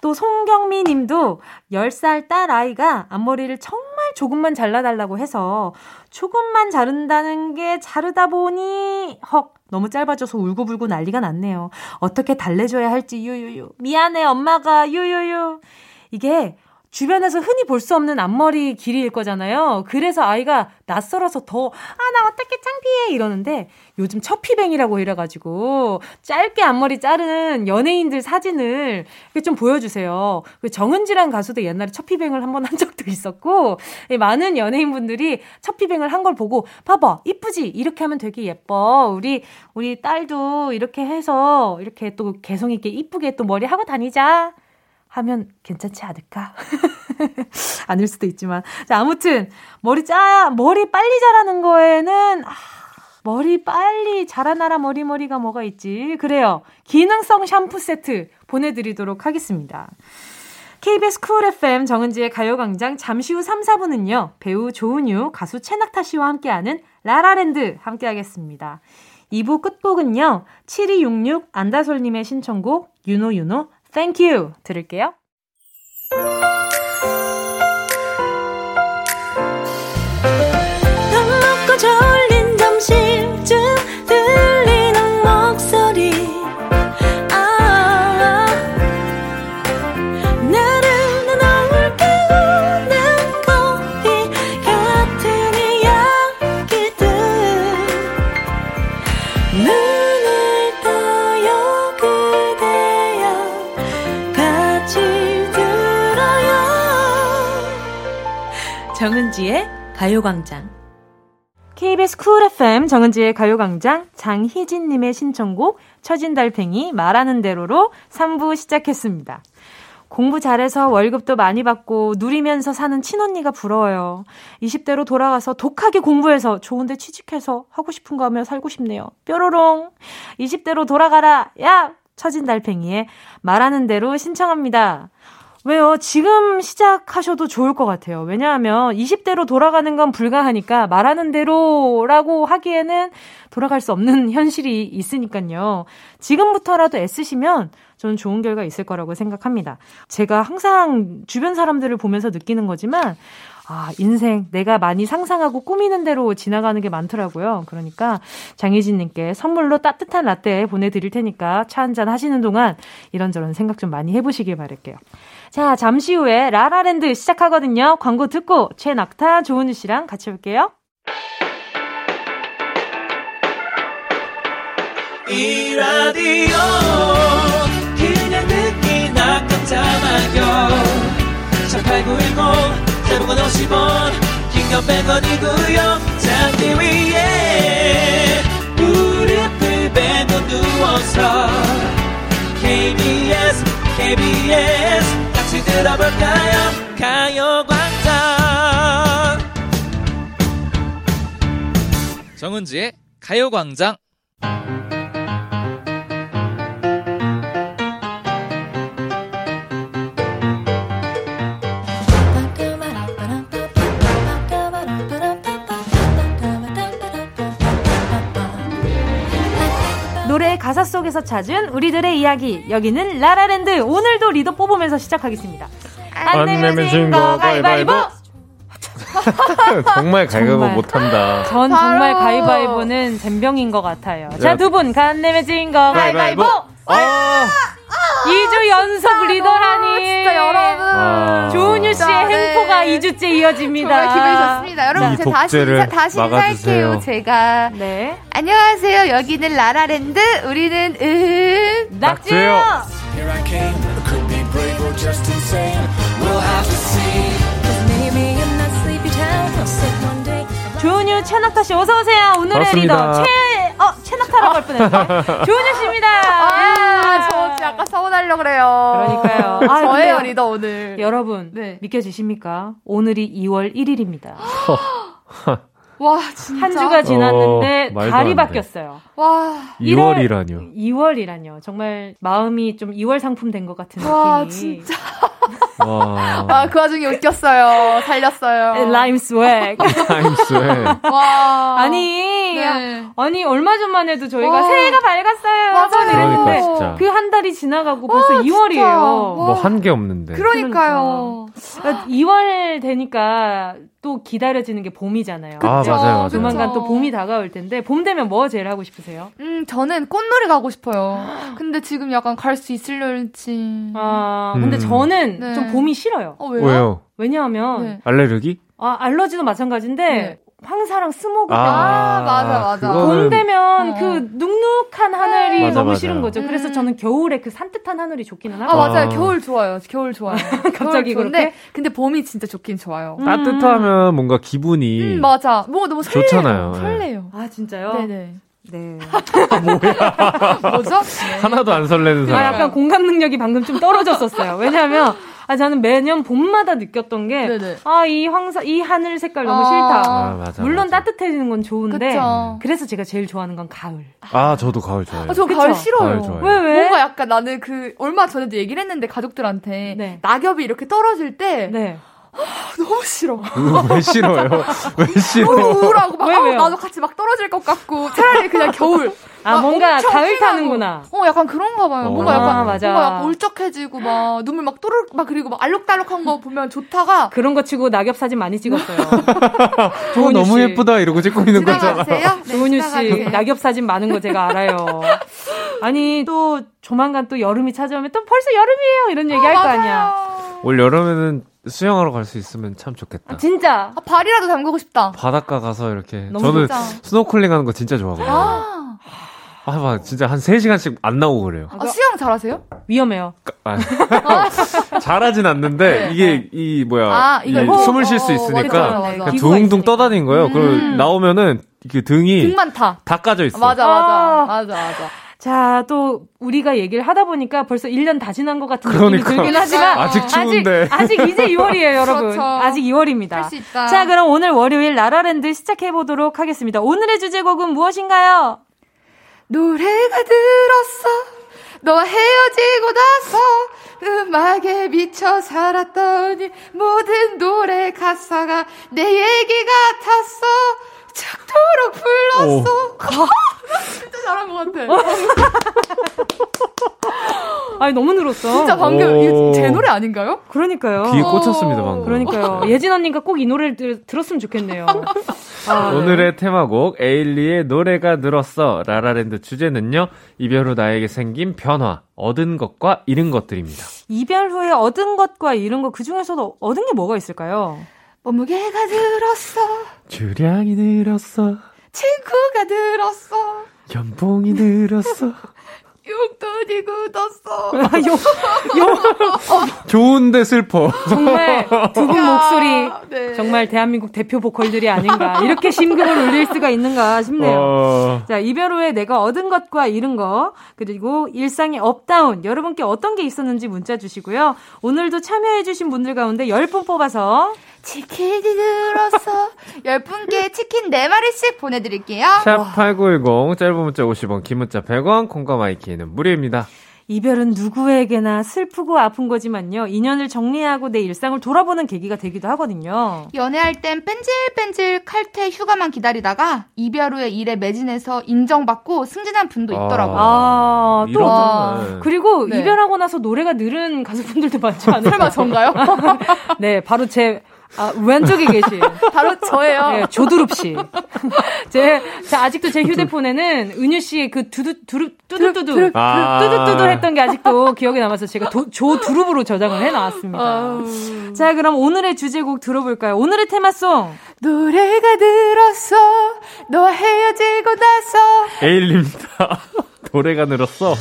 또 송경미 님도 10살 딸 아이가 앞머리를 정말 조금만 잘라달라고 해서 조금만 자른다는 게 자르다 보니 헉 너무 짧아져서 울고불고 난리가 났네요. 어떻게 달래줘야 할지 유유유. 미안해 엄마가 유유유. 이게 주변에서 흔히 볼 수 없는 앞머리 길이일 거잖아요. 그래서 아이가 낯설어서 더, 아, 나 어떻게 창피해! 이러는데 요즘 처피뱅이라고 이래가지고 짧게 앞머리 자른 연예인들 사진을 좀 보여주세요. 그 정은지란 가수도 옛날에 처피뱅을 한 번 한 적도 있었고, 많은 연예인분들이 처피뱅을 한 걸 보고, 봐봐, 이쁘지? 이렇게 하면 되게 예뻐. 우리, 우리 딸도 이렇게 해서 이렇게 또 개성있게 이쁘게 또 머리 하고 다니자. 하면 괜찮지 않을까? <laughs> 아닐 수도 있지만. 자, 아무튼, 머리 짜, 머리 빨리 자라는 거에는, 아, 머리 빨리 자라나라 머리머리가 뭐가 있지? 그래요. 기능성 샴푸 세트 보내드리도록 하겠습니다. KBS Cool FM 정은지의 가요광장 잠시 후 3, 4부는요. 배우 조은유, 가수 최낙타 씨와 함께하는 라라랜드 함께하겠습니다. 2부 끝곡은요. 7266 안다솔님의 신청곡 유노 Thank you 들을게요. 정은지의 가요광장. KBS 쿨 FM 정은지의 가요광장 장희진님의 신청곡 처진달팽이 말하는 대로로 3부 시작했습니다. 공부 잘해서 월급도 많이 받고 누리면서 사는 친언니가 부러워요. 20대로 돌아가서 독하게 공부해서 좋은데 취직해서 하고 싶은 거 하며 살고 싶네요. 뾰로롱. 20대로 돌아가라. 야! 처진 달팽이의 말하는 대로 신청합니다. 왜요? 지금 시작하셔도 좋을 것 같아요. 왜냐하면 20대로 돌아가는 건 불가하니까 말하는 대로라고 하기에는 돌아갈 수 없는 <laughs> 현실이 있으니까요. 지금부터라도 애쓰시면 저는 좋은 결과 있을 거라고 생각합니다. 제가 항상 주변 사람들을 보면서 느끼는 거지만 아, 인생 내가 많이 상상하고 꾸미는 대로 지나가는 게 많더라고요. 그러니까 장혜진 님께 선물로 따뜻한 라떼 보내 드릴 테니까 차 한잔 하시는 동안 이런저런 생각 좀 많이 해 보시길 바랄게요. 자, 잠시 후에 라라랜드 시작하거든요. 광고 듣고 최낙타 조은우 씨랑 같이 올게요. 이 라디오 그냥 듣기나 깜짝마요 18910 대목원 50원 긴건 100원이고요 잠기 위에 무릎을 베고 누워서 KBS KBS 같이 들어볼까요? 가요광장 정은지의 가요광장 노래의 가사 속에서 찾은 우리들의 이야기. 여기는 라라랜드. 오늘도 리더 뽑으면서 시작하겠습니다. 안 내면 진거 가위바위보! 정말 가위바위보 못한다. 전 정말 가위바위보는 잼병인 것 같아요. 자, 두 분, 간 내면 진거 가위바위보! 아! 2주 연속 리더라니. 진짜 여러분. 아. 조은유 씨의 네. 행포가 2주째 이어집니다. 정말 기분이 좋습니다. 여러분, 제가 다시, 인사, 다시 인사할게요. 제가. 네. 안녕하세요. 여기는 라라랜드. 우리는, 은, 낙지예요. 조은유, 최낙타 씨, 어서오세요. 오늘의 리더, 최, 어, 최낙타라고 할 뻔했네. <laughs> 조은유 씨입니다. 아, 저 진짜 아까 서운하려고 그래요. 그러니까요. <laughs> 아, 저예요, 리더 오늘. 여러분, 네. 믿겨지십니까? 오늘이 2월 1일입니다. <laughs> 와, 진짜. 한 주가 지났는데 어, 달이 바뀌었어요. 와. 2월이라뇨. 2월이라뇨. 정말 마음이 좀 2월 상품 된 것 같은 와, 느낌이. 진짜. 와. 아, 그 와중에 웃겼어요. 살렸어요. rhyme swag. rhyme swag. 와. 아니, 네. 아니, 얼마 전만 해도 저희가 와. 새해가 밝았어요. 맞아, 그러니까, 그한 달이 지나가고 벌써 와, 2월이에요. 뭐 한 게 없는데. 그러니까요. 그러니까. 2월 되니까 또 기다려지는 게 봄이잖아요. 아, 맞아요, 맞아요. 조만간 또 봄이 다가올 텐데, 봄 되면 뭐 제일 하고 싶으세요? 음, 저는 꽃놀이 가고 싶어요. 근데 지금 약간 갈 수 있을지. 아, 근데 음. 저는 네. 좀 봄이 싫어요. 어, 왜요? 왜요? 왜냐하면. 네. 알레르기? 아, 알러지도 마찬가지인데, 네. 황사랑 스모그 때문에. 아, 맞아, 맞아. 봄 되면 어. 그 눅눅한 하늘이 맞아, 너무 맞아. 싫은 거죠. 음. 그래서 저는 겨울에 그 산뜻한 하늘이 좋기는 하고. 아, 맞아요. 겨울 좋아요. 겨울 좋아요. <laughs> 갑자기 겨울 그런데 근데 봄이 진짜 좋긴 좋아요. 음. 따뜻하면 뭔가 기분이. 음, 맞아. 뭔가 너무 설레요. 좋잖아요. 설레요. 아, 진짜요? 네네. 네. 뭐야? <laughs> 뭐죠? 네. 하나도 안 설레는 사람. 아, 약간 공감 능력이 방금 좀 떨어졌었어요. 왜냐하면 아, 저는 매년 봄마다 느꼈던 게. 아, 이 황사, 이 하늘 색깔 너무 아~ 싫다. 아, 맞아, 물론 맞아. 따뜻해지는 건 좋은데, 그쵸. 그래서 제가 제일 좋아하는 건 가을. 아, 저도 가을 좋아해요. 아, 저 가을 싫어요. 가을 왜, 왜? 뭔가 약간 나는 그, 얼마 전에도 얘기를 했는데, 가족들한테, 네. 낙엽이 이렇게 떨어질 때, 네. <gasps> 너무 싫어. <laughs> 왜 싫어요? 왜 싫어? 우울하고 막 왜, 아, 나도 같이 막 떨어질 것 같고 차라리 그냥 겨울. 아 뭔가 가을 타는구나. 어 약간 그런가 봐요. 어. 뭔가 약간 아, 맞아. 뭔가 약간 울적해지고 막 눈물 막 또르륵 막 그리고 막 알록달록한 거 보면 좋다가 그런 거 치고 낙엽 사진 많이 찍었어요. <laughs> 어, 너무 예쁘다 이러고 찍고 있는 거잖아. <laughs> 네, 조은유 씨 낙엽 사진 많은 거 제가 알아요. 아니 또 조만간 또 여름이 찾아오면 또 벌써 여름이에요 이런 얘기 할거 아니야. 올 여름에는 수영하러 갈 수 있으면 참 좋겠다. 아, 진짜. 아, 발이라도 담그고 싶다. 바닷가 가서 이렇게. 저는 진짜. 스노클링 하는 거 진짜 좋아하거든요. 아, 아, 막 진짜 한 3시간씩 안 나오고 그래요. 아, 수영 잘하세요? 위험해요. 아, <laughs> 잘하진 않는데, 네, 이게, 네. 이, 뭐야. 아, 이 숨을 쉴 수 있으니까. 어, 그러니까 둥둥 떠다닌 거예요. 음. 그리고 나오면은, 이게 등이. 등만 타. 다 까져 있어. 맞아, 맞아. 아. 맞아, 맞아. 자, 또 우리가 얘기를 하다 보니까 벌써 1년 다 지난 것 같은 그러니까. 느낌이 들긴 하지만 아직 추운데. 아직, 아직 이제 2월이에요, <laughs> 여러분. 그렇죠. 아직 2월입니다. 자, 그럼 오늘 월요일 라라랜드 시작해 보도록 하겠습니다. 오늘의 주제곡은 무엇인가요? 노래가 들었어. 너 헤어지고 나서 음악에 미쳐 살았더니 모든 노래 가사가 내 얘기 같았어. 죽도록 불렀어. 진짜 잘한 것 같아. 아니 너무 늘었어. 진짜 방금 제 노래 아닌가요? 그러니까요. 귀에 꽂혔습니다 방금. 그러니까요. 예진 언니가 꼭 이 노래를 들, 들었으면 좋겠네요. 아, 네. 오늘의 테마곡 에일리의 노래가 늘었어 라라랜드 주제는요 이별 후 나에게 생긴 변화 얻은 것과 잃은 것들입니다. 이별 후에 얻은 것과 잃은 것 그 중에서도 얻은 게 뭐가 있을까요? 몸무게가 늘었어. 주량이 늘었어. 친구가 늘었어. 연봉이 늘었어. <laughs> 용돈이 굳었어. 아, 용, 용. 어. 좋은데 슬퍼. 정말 <laughs> 두 분 목소리 네. 정말 대한민국 대표 보컬들이 아닌가. 이렇게 심금을 울릴 수가 있는가 싶네요. 어... 자, 이별 후에 내가 얻은 것과 잃은 것, 그리고 일상의 up down, 여러분께 어떤 게 있었는지 문자 주시고요. 오늘도 참여해주신 분들 가운데 10분 뽑아서 치킨이 늘었어. 10분께 치킨 4마리씩 보내드릴게요. 샵8910, 짧은 문자 50원, 긴 문자 100원, 콩과 마이K는 무료입니다. 이별은 누구에게나 슬프고 아픈 거지만요. 인연을 정리하고 내 일상을 돌아보는 계기가 되기도 하거든요. 연애할 땐 뺀질뺀질 칼퇴 휴가만 기다리다가 이별 후에 일에 매진해서 인정받고 승진한 분도 있더라고요. 아, 또 아, 그리고 네. 이별하고 나서 노래가 늘은 가수분들도 많지 않아요? 설마 전가요? <laughs> 네, 바로 제 아, 왼쪽에 계신. <laughs> 바로 저예요. 네, 조두릅 씨. <laughs> 제, 자, 아직도 제 휴대폰에는 은유 씨의 그 두두, 두루, 뚜두뚜두. 아~ 뚜두뚜두 했던 게 아직도 기억에 남아서 제가 도, 조두릅으로 저장을 해놨습니다. 자, 그럼 오늘의 주제곡 들어볼까요? 오늘의 테마송. 노래가 들었어. 너 헤어지고 나서. 에일입니다. <laughs> 노래가 늘었어.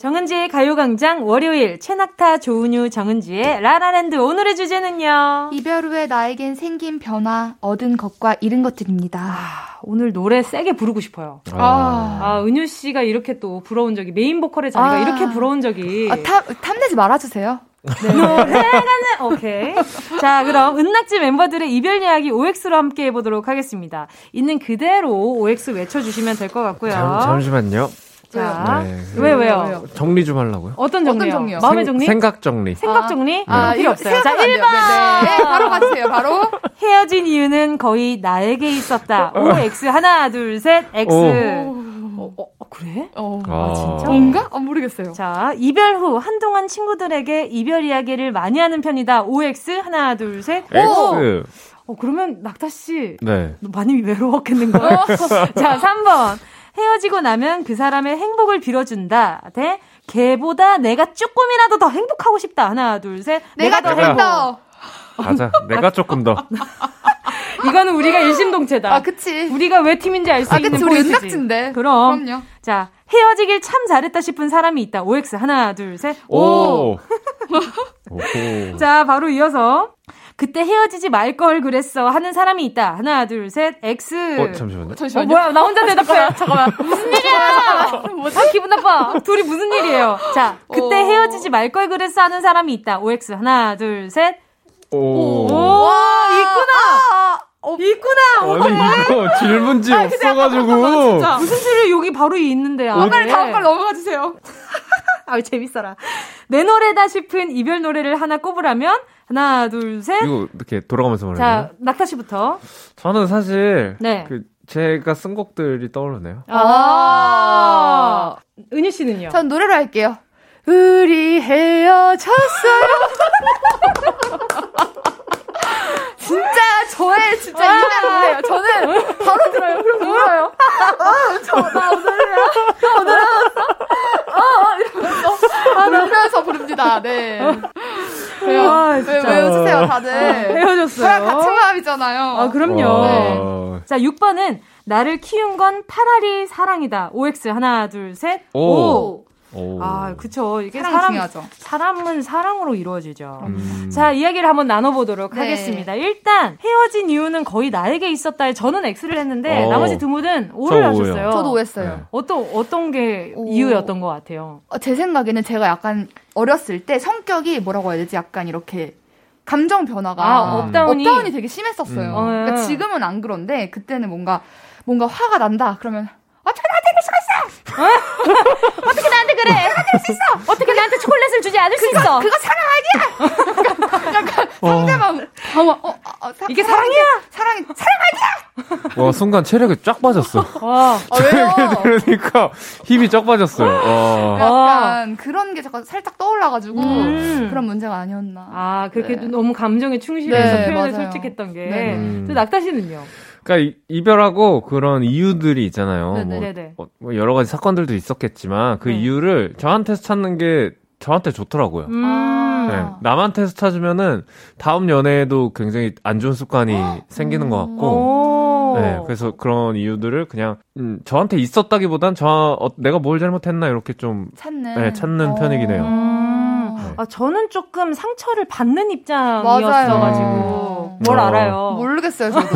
정은지의 가요광장 월요일 최낙타 조은유 정은지의 라라랜드 오늘의 주제는요. 이별 후에 나에겐 생긴 변화 얻은 것과 잃은 것들입니다. 아, 오늘 노래 세게 부르고 싶어요. 아, 아 은유 씨가 이렇게 또 부러운 적이 메인 보컬의 자리가 아. 이렇게 부러운 적이 아, 탐, 탐내지 말아주세요. 네. <laughs> 노래가는 오케이. 자, 그럼 은낙지 멤버들의 이별 이야기 OX로 함께 해보도록 하겠습니다. 있는 그대로 OX 외쳐주시면 될 것 같고요. 잠, 잠시만요. 자, 네. 왜 왜요? 정리 좀 하려고요. 어떤 정리요? 어떤 정리요? 마음의 정리? 생 각 정리. 생각 정리? 아, 아 필요 없어요. 자, 1번. 네, 네, 바로 가주세요. 바로. <laughs> 헤어진 이유는 거의 나에게 있었다. O X 하나 둘 셋 X. 어, 어, 어, 그래? 어. 아, 진짜? 뭔가? 아, 모르겠어요. 자, 이별 후 한동안 친구들에게 이별 이야기를 많이 하는 편이다. OX 하나 둘 셋. X. 어, 그러면 낙타 씨 네. 많이 외로웠겠는걸? <laughs> 자, 3번. 헤어지고 나면 그 사람의 행복을 빌어준다. 대 걔보다 내가 조금이라도 더 행복하고 싶다. 하나, 둘, 셋. 내가, 내가 더 행복. 맞아. 내가 조금 더. <laughs> 이거는 우리가 일심동체다. 아, 그치. 우리가 왜 팀인지 알수 아, 있는 그치, 포인트지. 우리 은낙지인데. 그럼. 그럼요. 자, 헤어지길 참 잘했다 싶은 사람이 있다. OX 하나, 둘, 셋. 오. 오. <laughs> 자, 바로 이어서 그때 헤어지지 말 걸 그랬어 하는 사람이 있다. 하나, 둘, 셋, X. 어, 잠시만요. 잠시만요. 어, 뭐야, 나 혼자 대답해. 잠깐만. 무슨 <laughs> 일이야? 뭐지? 아, 기분 나빠. 둘이 무슨 일이에요? 자, 그때 오. 헤어지지 말 걸 그랬어 하는 사람이 있다. OX. 하나, 둘, 셋. 오. 오, 와, 있구나. 아, 어, 있구나. 아니 이거 질문지 없어가지고 무슨 소리 여기 바로 있는데. 아, 빨리 다음 걸 넘어가 주세요. 아, 재밌어라. 내 노래다 싶은 이별 노래를 하나 꼽으라면 하나, 둘, 셋. 이거 이렇게 돌아가면서 말해요. 자, 낙타 씨부터. 저는 사실 네. 그 제가 쓴 곡들이 떠오르네요. 아. 아~ 은유 씨는요? 전 노래로 할게요. 우리 헤어졌어요. <laughs> 진짜 저의 진짜 아~ 입에 노래예요. 저는 바로 들어요. 그럼 울어요. 아, 저나 오늘이야. 오늘 알았어. 아, 이러면서 아, 울면서 부릅니다. 네. 왜요? 아, 왜, 왜 웃으세요, 다들? 헤어졌어요. 저랑 같은 마음이잖아요. 아, 그럼요. 네. 자, 6번은 나를 키운 건 파라리 사랑이다. OX 하나, 둘, 셋. 오. 오. 오. 아, 그쵸. 이게 사랑, 중요하죠. 사람은 사랑으로 이루어지죠. 음. 자, 이야기를 한번 나눠보도록 네. 하겠습니다. 일단, 헤어진 이유는 거의 나에게 있었다에 저는 X를 했는데, 어. 나머지 두 분은 O를 하셨어요. 저도 O했어요. 네. 어떤, 어떤 게 오. 이유였던 것 같아요? 어, 제 생각에는 제가 약간 어렸을 때 성격이 뭐라고 해야 되지? 약간 이렇게 감정 변화가 아, 업다운이, 업다운이 되게 심했었어요. 음. 그러니까 지금은 안 그런데 그때는 뭔가 뭔가 화가 난다 그러면 어떻게 나한테 이럴 수가 있어? 어? <laughs> 어떻게 나한테 그래? 나한테 이럴 수 있어? 어떻게 나한테 초콜릿을 주지 않을 그거, 수 있어? 그거 사랑 아니야? 약간 어. 상대방 방어 어, 어, 사, 이게 사랑이야? 사랑이 사랑 아니야? 와 순간 체력이 쫙 빠졌어. <laughs> 와 아, 왜요? 그러니까 힘이 쫙 빠졌어요. 와. 약간 그런 게 잠깐 살짝 떠올라가지고 음. 그런 문제가 아니었나. 아 그렇게 네. 너무 감정에 충실해서 네, 표현을 맞아요. 솔직했던 게. 네. 음. 낙타 씨는요? 그러니까 이별하고 그런 이유들이 있잖아요. 뭐, 어, 뭐, 여러 가지 사건들도 있었겠지만 그 네. 이유를 저한테서 찾는 게 저한테 좋더라고요. 음. 네, 남한테서 찾으면은 다음 연애에도 굉장히 안 좋은 습관이 생기는 것 같고, 네, 그래서 그런 이유들을 그냥 음, 저한테 있었다기보단 저 어, 내가 뭘 잘못했나 이렇게 좀 찾는, 네, 찾는 편이긴 해요. 음. 네. 아, 저는 조금 상처를 받는 입장이었어가지고 뭘 어. 알아요. 모르겠어요, 저도.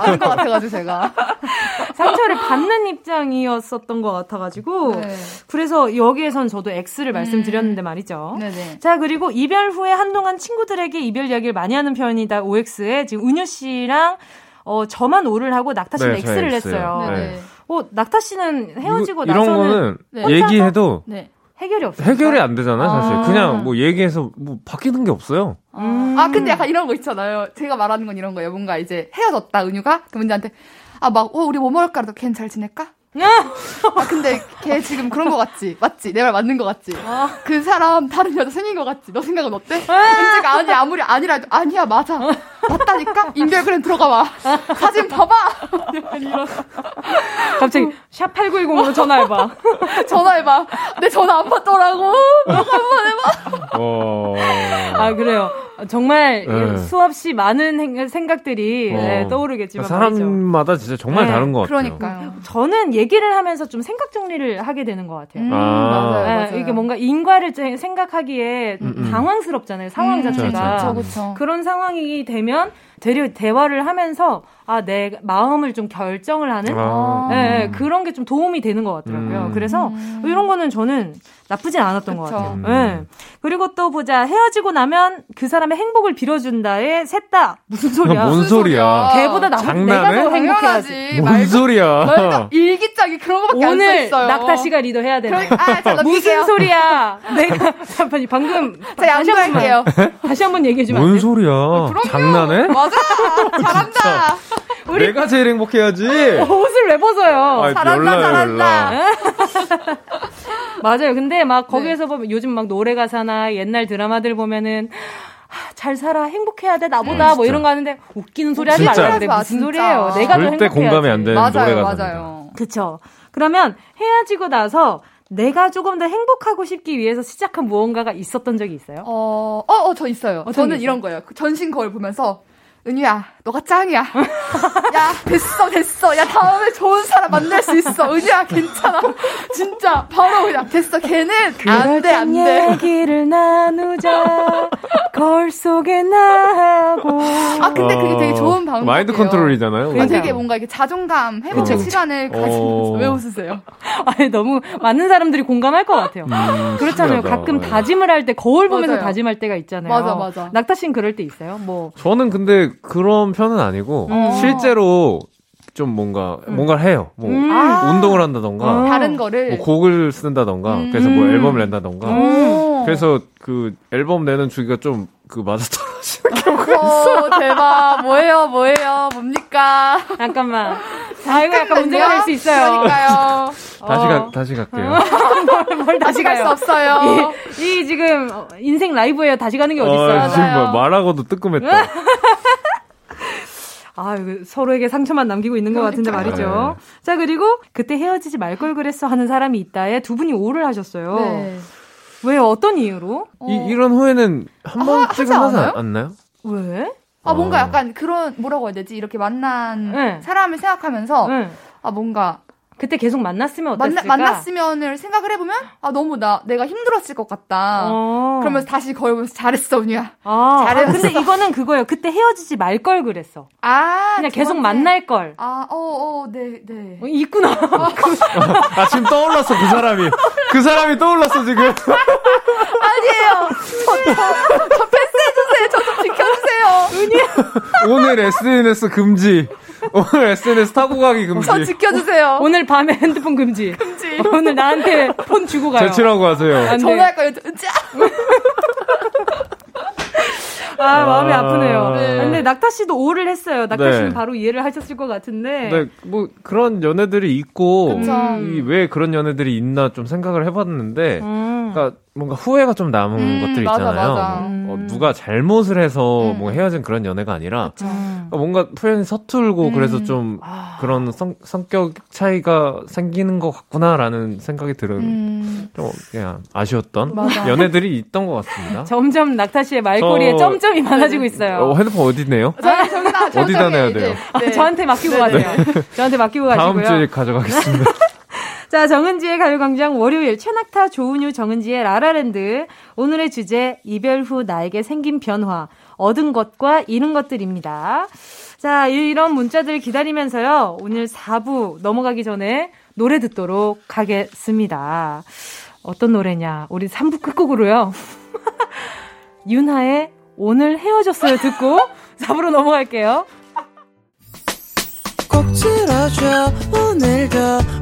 아는 것 같아가지고 제가. <laughs> 상처를 받는 입장이었었던 것 같아가지고 네. 그래서 여기에선 저도 X를 말씀드렸는데 음. 말이죠. 네네. 자 그리고 이별 후에 한동안 친구들에게 이별 이야기를 많이 하는 편이다 OX에 지금 은유 씨랑 어 저만 O를 하고 낙타 씨는 네, X를 했어요. 네. 어 낙타 씨는 헤어지고 이거, 나서는 이런 거는 네. 얘기해도 네. 해결이 없어요. 해결이 안 되잖아요, 사실. 아. 그냥 뭐 얘기해서 뭐 바뀌는 게 없어요. 음. 아, 근데 약간 이런 거 있잖아요. 제가 말하는 건 이런 거예요. 뭔가 이제 헤어졌다, 은유가? 그럼 이제한테, 아, 막, 어, 우리 뭐 먹을까? 걘잘 지낼까? 아 근데 걔 지금 그런 거 같지? 맞지? 내 말 맞는 거 같지? 아. 그 사람 다른 여자 생긴 거 같지? 너 생각은 어때? 은지가 아니 아무리 아니라도 아니야 맞아 맞다니까? 인별그램 들어가 봐 사진 봐봐 이런 갑자기 샵 8910으로 전화해봐 <laughs> 전화해봐 내 전화 안 받더라고 한번 해봐 어... 아 그래요 정말 네. 수없이 많은 생각들이 어. 네, 떠오르겠지만 사람마다 진짜 정말 네. 다른 것 같아요. 그러니까요. 저는 얘기를 하면서 좀 생각 정리를 하게 되는 것 같아요. 음, 아. 맞아요, 네, 맞아요. 이게 뭔가 인과를 생각하기에 음, 음. 당황스럽잖아요. 상황 음, 자체가 그쵸, 그쵸. 그런 상황이 되면 되려 대화를 하면서 아, 내 마음을 좀 결정을 하는 아. 네, 그런 게 좀 도움이 되는 것 같더라고요. 음. 그래서 이런 거는 저는 나쁘진 않았던 그쵸. 것 같아요. 음. 네. 그리고 또 보자 헤어지고 나면 그 사람의 행복을 빌어준다에 셋다 무슨 소리야? 뭔 소리야? 걔보다 나 내가 더 행복해야지. 뭔 말도, 소리야? 말도 일기장이 그런 거밖에 오늘 안 써 있어요. 낙타 씨가 리더 해야 돼. 그러, 아, 자, 무슨 소리야? 내가 <laughs> 잠깐 방금 자 양보할게요. 다시 한번 얘기해 주면 뭔 소리야? 아, 장난해? 맞아. <laughs> 잘한다. 우리 내가 제일 행복해야지. <laughs> 옷을 왜 벗어요? 아이, 잘한다, 열라, 잘한다. 열라. <laughs> 맞아요. 근데 막 거기에서 네. 보면 요즘 막 노래 가사나 옛날 드라마들 보면은 잘 살아 행복해야 돼 나보다 음, 뭐 이런 거 하는데 웃기는 소리 하지 말라는데 무슨 진짜. 소리예요 내가 더 행복해야지 공감이 안 되는 맞아요, 노래 가사 맞아요 그쵸 그러면 헤어지고 나서 내가 조금 더 행복하고 싶기 위해서 시작한 무언가가 있었던 적이 있어요? 어, 어, 어 저 있어요. 저는 이런 거예요. 그 전신 거울 보면서 은유야, 너가 짱이야. <laughs> 야, 됐어, 됐어. 야, 다음에 좋은 사람 만날 수 있어. 은유야, 괜찮아. <laughs> 진짜, 바로 그냥, 됐어. 걔는 안 돼, 안 돼. 얘기를 나누자. 거울 속에 나하고. 아, 근데 그게 되게 좋은 방법이에요. 마인드 컨트롤이잖아요. 아, 되게 뭔가 이게 자존감 회복의 시간을 가지면서. 어. 왜 웃으세요? <laughs> 아니, 너무 많은 사람들이 공감할 것 같아요. 음, 그렇잖아요. 신기하다. 가끔 다짐을 할 때 거울 보면서 맞아요. 다짐할 때가 있잖아요. 맞아, 맞아. 낙타 씨는 그럴 때 있어요? 뭐. 저는 근데 그런 편은 아니고 음. 실제로 좀 뭔가 음. 뭔가를 해요. 뭐 음. 아. 운동을 한다던가 어. 다른 거를 뭐 곡을 쓴다던가 음. 그래서 뭐 앨범을 낸다던가 그래서 그 앨범 내는 주기가 좀 그 맞아 떨어지는 <laughs> 경우가 있어. 대박. 뭐예요? 뭐예요? 뭡니까? 잠깐만. 아 이거 약간 문제가 될 수 있어요. 그러니까요. <laughs> 다시 가 다시 갈게요. 뭘, 뭘 다시 갈 수 없어요. 이, 이, 지금 인생 라이브예요. 다시 가는 게 어디 있어요? 어, 지금 뭐 말하고도 뜨끔했다. <laughs> 아, 서로에게 상처만 남기고 있는 것 같은데 말이죠. 네. 자, 그리고 그때 헤어지지 말 걸 그랬어 하는 사람이 있다에 두 분이 오를 하셨어요. 네. 왜 어떤 이유로? 이, 어. 이런 후회는 한 번쯤 아, 하지 않나요? 왜? 아, 뭔가 어. 약간 그런, 뭐라고 해야 되지? 이렇게 만난 네. 사람을 생각하면서, 네. 아, 뭔가 그때 계속 만났으면 어땠을까? 만나, 만났으면을 생각을 해보면 아 너무 나 내가 힘들었을 것 같다. 어. 그러면서 다시 보면서 잘했어 언니야. 아, 잘했어. 아, 근데 이거는 그거예요. 그때 헤어지지 말 걸 그랬어. 아 그냥 계속 번째. 만날 걸. 아어어네 네. 어, 있구나. <laughs> <laughs> 아 지금 떠올랐어 그 사람이. 그 사람이 떠올랐어 지금. <laughs> 아니에요. 저, 저, 저 패스해주세요. 저 좀 지켜주세요. 은희. 오늘 SNS 금지. 오늘 SNS 타고 가기 금지. 저 지켜주세요. 오늘 밤에 핸드폰 금지. 금지. 오늘 나한테 폰 주고 가요. 제출하고 가세요. 전화할 거예요. 아, 마음이 아, 프네요 네. 근데 낙타 씨도 오를 했어요. 낙타 네. 씨는 바로 이해를 하셨을 것 같은데. 네, 뭐 그런 연애들이 있고 왜 그런 연애들이 있나 좀 생각을 해봤는데, 음. 그러니까 뭔가 후회가 좀 남은 음, 것들 있잖아요. 맞아, 맞아. 음. 어, 누가 잘못을 해서 음. 뭐 헤어진 그런 연애가 아니라 그러니까 뭔가 표현이 서툴고 음. 그래서 좀 아. 그런 성, 성격 차이가 생기는 것 같구나라는 생각이 들은 음. 좀 그냥 아쉬웠던 맞아. 연애들이 있던 것 같습니다. <laughs> 점점 낙타 씨의 말꼬리에 저... 점점이 많아지고 있어요. 어, 핸드폰 어디 있네요? 어디다 내야 돼요? 네. 아, 저한테 맡기고 네, 가세요. 네. 저한테 맡기고 가시고요. 다음 주에 가져가겠습니다. <laughs> 자, 정은지의 가요광장 월요일 최낙타 조은유 정은지의 라라랜드 오늘의 주제 이별 후 나에게 생긴 변화 얻은 것과 잃은 것들입니다. 자, 이런 문자들 기다리면서요. 오늘 4부 넘어가기 전에 노래 듣도록 하겠습니다. 어떤 노래냐? 우리 3부 끝곡으로요. <laughs> 윤하의 오늘 헤어졌어요 듣고 4부로 넘어갈게요. 꼭 들어줘 오늘도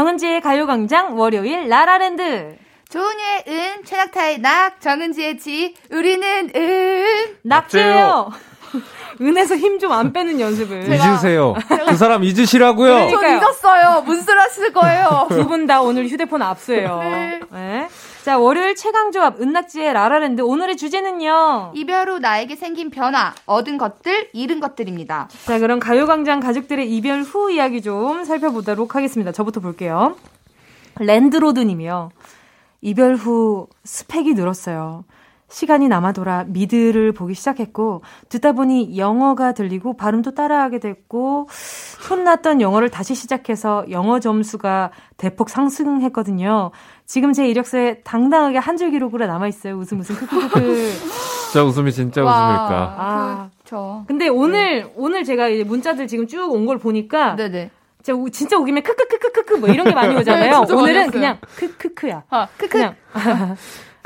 정은지의 가요광장 월요일 라라랜드 조은유의 은, 최낙타의 낙, 정은지의 지, 우리는 은. 낙제요. <laughs> 은에서 힘 좀 안 빼는 연습을. 잊으세요. 그 사람 잊으시라고요. 저 잊었어요. 문술 하실 거예요. 두 분 다 오늘 휴대폰 압수해요. 네. 네. 자, 월요일 최강조합 은낙지의 라라랜드 오늘의 주제는요. 이별 후 나에게 생긴 변화, 얻은 것들, 잃은 것들입니다. 자, 그럼 가요광장 가족들의 이별 후 이야기 좀 살펴보도록 하겠습니다. 저부터 볼게요. 랜드로드님이요. 이별 후 스펙이 늘었어요. 시간이 남아돌아 미드를 보기 시작했고 듣다 보니 영어가 들리고 발음도 따라하게 됐고 혼났던 영어를 다시 시작해서 영어 점수가 대폭 상승했거든요. 지금 제 이력서에 당당하게 한 줄 기록으로 남아 있어요. 웃음 웃음 크크크크. <laughs> 진짜 웃음이 진짜 와, 웃음일까? 아, 그렇죠. 근데 오늘 네. 오늘 제가 이제 문자들 지금 쭉 온 걸 보니까 네네. 진짜, 진짜 오기면 크크크크크크 뭐 이런 게 많이 <laughs> 오잖아요. 네, 오늘은 그냥 크크크야. 아, 크크. 그냥 <laughs>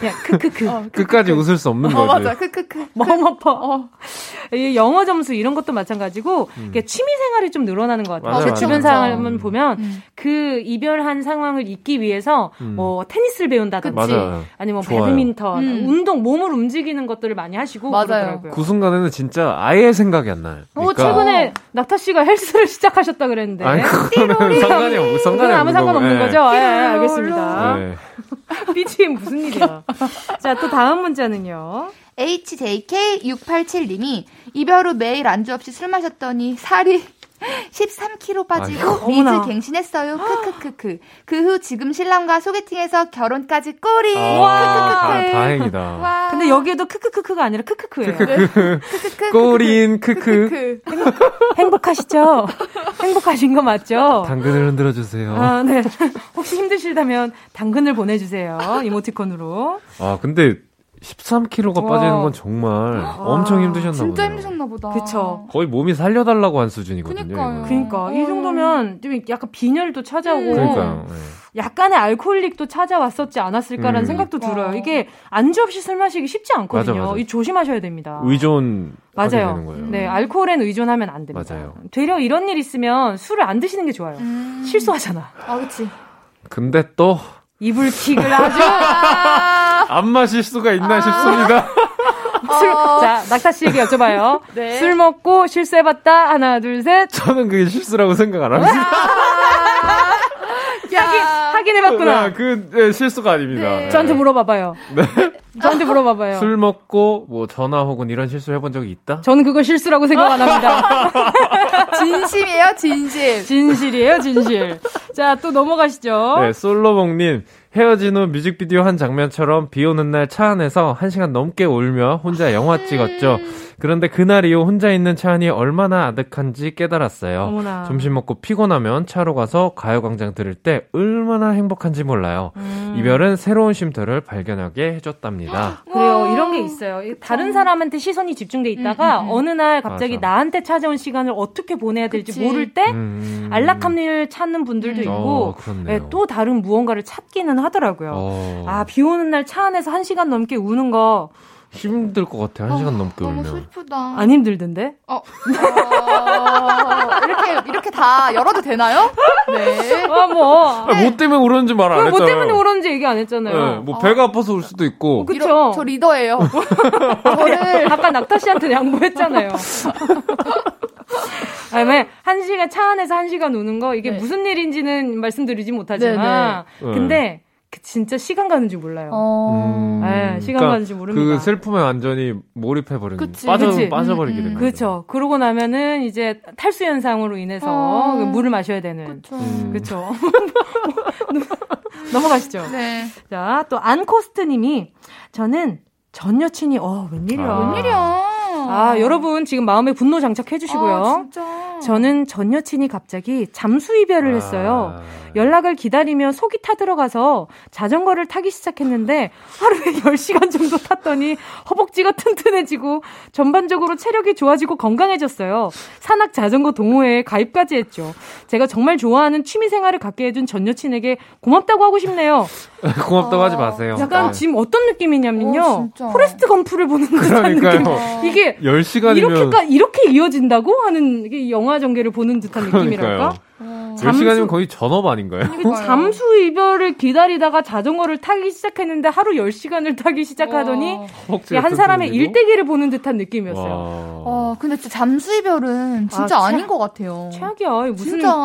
그냥 크크크. 어, 끝까지 웃을 수 없는 어, 거지. 맞아. 크크크. 마음 아파. 어. 이 영어 점수 이런 것도 마찬가지고 음. 취미 생활이 좀 늘어나는 것 같아요. 제 주변 사람은 보면 음. 그 이별한 상황을 잊기 위해서 음. 뭐 테니스를 배운다든지 맞아요. 아니면 뭐 배드민턴, 음. 운동, 몸을 움직이는 것들을 많이 하시고 맞아요. 그러더라고요. 그 순간에는 진짜 아예 생각이 안 나요. 어, 그러니까. 어, 최근에 낙타 씨가 헬스를 <laughs> 시작하셨다 그랬는데. 아니, 그거는 상관이 없, 상관이 아무 상관없는 네. 거죠? 예, 예, 알겠습니다. 네. <laughs> BGM 무슨 일이야. 자, 또 다음 문자는요. HJK687님이 이별 후 매일 안주 없이 술 마셨더니 살이 13kg 빠지고 리즈 갱신했어요. 크크크크. 그 후 지금 신랑과 소개팅해서 결혼까지 꼬리. 아, 크크크크. 다행이다. 와. 근데 여기에도 크크크크가 아니라 크크크예요. 크크크. 네. 꼬린 크크. 행복하시죠? 행복하신 거 맞죠? 당근을 흔들어 주세요. 아, 네. 혹시 힘드시다면 당근을 보내 주세요. 이모티콘으로. 아, 근데 13kg가 와. 빠지는 건 정말 와. 엄청 힘드셨나 보다. 진짜 힘드셨나 보다. 그쵸. 거의 몸이 살려달라고 한 수준이거든요. 그러니까요. 그러니까 이 정도면 좀 약간 빈혈도 찾아오고. 음. 그러니까요. 네. 약간의 알코올릭도 찾아왔었지 않았을까라는 음. 생각도 들어요. 이게 안주 없이 술 마시기 쉽지 않거든요. 맞아, 맞아. 이 조심하셔야 됩니다. 의존 맞아요. 네, 알코올엔 의존하면 안 됩니다. 맞아요. 되려 이런 일 있으면 술을 안 드시는 게 좋아요. 음. 실수하잖아. 아, 그렇지. 근데 또 이불킥을 아주 안 마실 수가 있나 아~ 싶습니다. <laughs> 술, 어... 자, 낙타 씨에게 여쭤봐요. <laughs> 네. 술 먹고 실수해봤다. 하나, 둘, 셋. 저는 그게 실수라고 생각 안 합니다. <laughs> 확인, 확인해봤구나. 네, 그 네, 실수가 아닙니다. 네. 저한테 물어봐봐요. 네. 저한테 물어봐봐요. 술 먹고 뭐 전화 혹은 이런 실수 해본 적이 있다? 저는 그걸 실수라고 생각 안 합니다. 진심이에요, 진심. 진실이에요, 진실. 자, 또 넘어가시죠. 네, 솔로몽님. 헤어진 후 뮤직비디오 한 장면처럼 비 오는 날 차 안에서 1시간 넘게 울며 혼자 영화 찍었죠. 그런데 그날 이후 혼자 있는 차 안이 얼마나 아득한지 깨달았어요. 어머나. 점심 먹고 피곤하면 차로 가서 가요광장 들을 때 얼마나 행복한지 몰라요. 음. 이별은 새로운 쉼터를 발견하게 해줬답니다. 그래요. 이런 게 있어요. 다른 사람한테 시선이 집중돼 있다가 음, 음, 음. 어느 날 갑자기 맞아. 나한테 찾아온 시간을 어떻게 보내야 될지 그치. 모를 때 음. 안락함을 찾는 분들도 있고 어, 네, 또 다른 무언가를 찾기는 하더라고요. 어. 아, 비 오는 날 차 안에서 한 시간 넘게 우는 거 힘들 것 같아. 한 어, 시간 넘게 너무 울면. 슬프다. 안 힘들던데? 어. 어. 이렇게 이렇게 다 열어도 되나요? 네. 아 뭐. 아, 뭐 때문에 울었는지 말 안 했잖아요. 뭐 때문에 울었는지 얘기 안 했잖아요. 네, 뭐 배가 아파서 울 수도 있고. 어, 그쵸. 저 리더예요. 저를 아까 낙타 씨한테 양보했잖아요. <laughs> 아니, 한 시간, 차 안에서 한 시간 우는 거, 이게 네. 무슨 일인지는 말씀드리지 못하지만, 네, 네. 근데, 그 진짜 시간 가는 줄 몰라요. 어... 네, 시간 그러니까 가는 줄 모릅니다. 그 슬픔에 완전히 몰입해 버리는 빠져, 그치? 빠져버리게 되는 음, 그렇죠. 그러고 나면은 이제 탈수 현상으로 인해서 어... 물을 마셔야 되는. 그렇죠. <laughs> 넘어가시죠. 네. 자, 또 안코스트 님이 저는 전 여친이 어 웬일이야. 아. 웬일이야. 아, 여러분 지금 마음에 분노 장착해 주시고요. 아, 진짜. 저는 전 여친이 갑자기 잠수 이별을 했어요. 아... 연락을 기다리며 속이 타들어가서 자전거를 타기 시작했는데 하루에 <laughs> 10시간 정도 탔더니 허벅지가 튼튼해지고 전반적으로 체력이 좋아지고 건강해졌어요. 산악 자전거 동호회에 가입까지 했죠. 제가 정말 좋아하는 취미 생활을 갖게 해준 전 여친에게 고맙다고 하고 싶네요. <laughs> 고맙다고 아... 하지 마세요. 약간 네. 지금 어떤 느낌이냐면요. 어, 포레스트 검프를 보는 듯한 느낌. 이게 10시간이면 이렇게 이렇게 이어진다고 하는 영화 전개를 보는 듯한 느낌이랄까? 어. 잠수... 10시간이면 거의 전업 아닌가요? 잠수 이별을 기다리다가 자전거를 타기 시작했는데 하루 10시간을 타기 시작하더니 한 사람의 일대기를 보는 듯한 느낌이었어요. 어, 근데 진짜 잠수 이별은 진짜 아, 아닌 것 같아요. 최악이야. 무슨 진짜.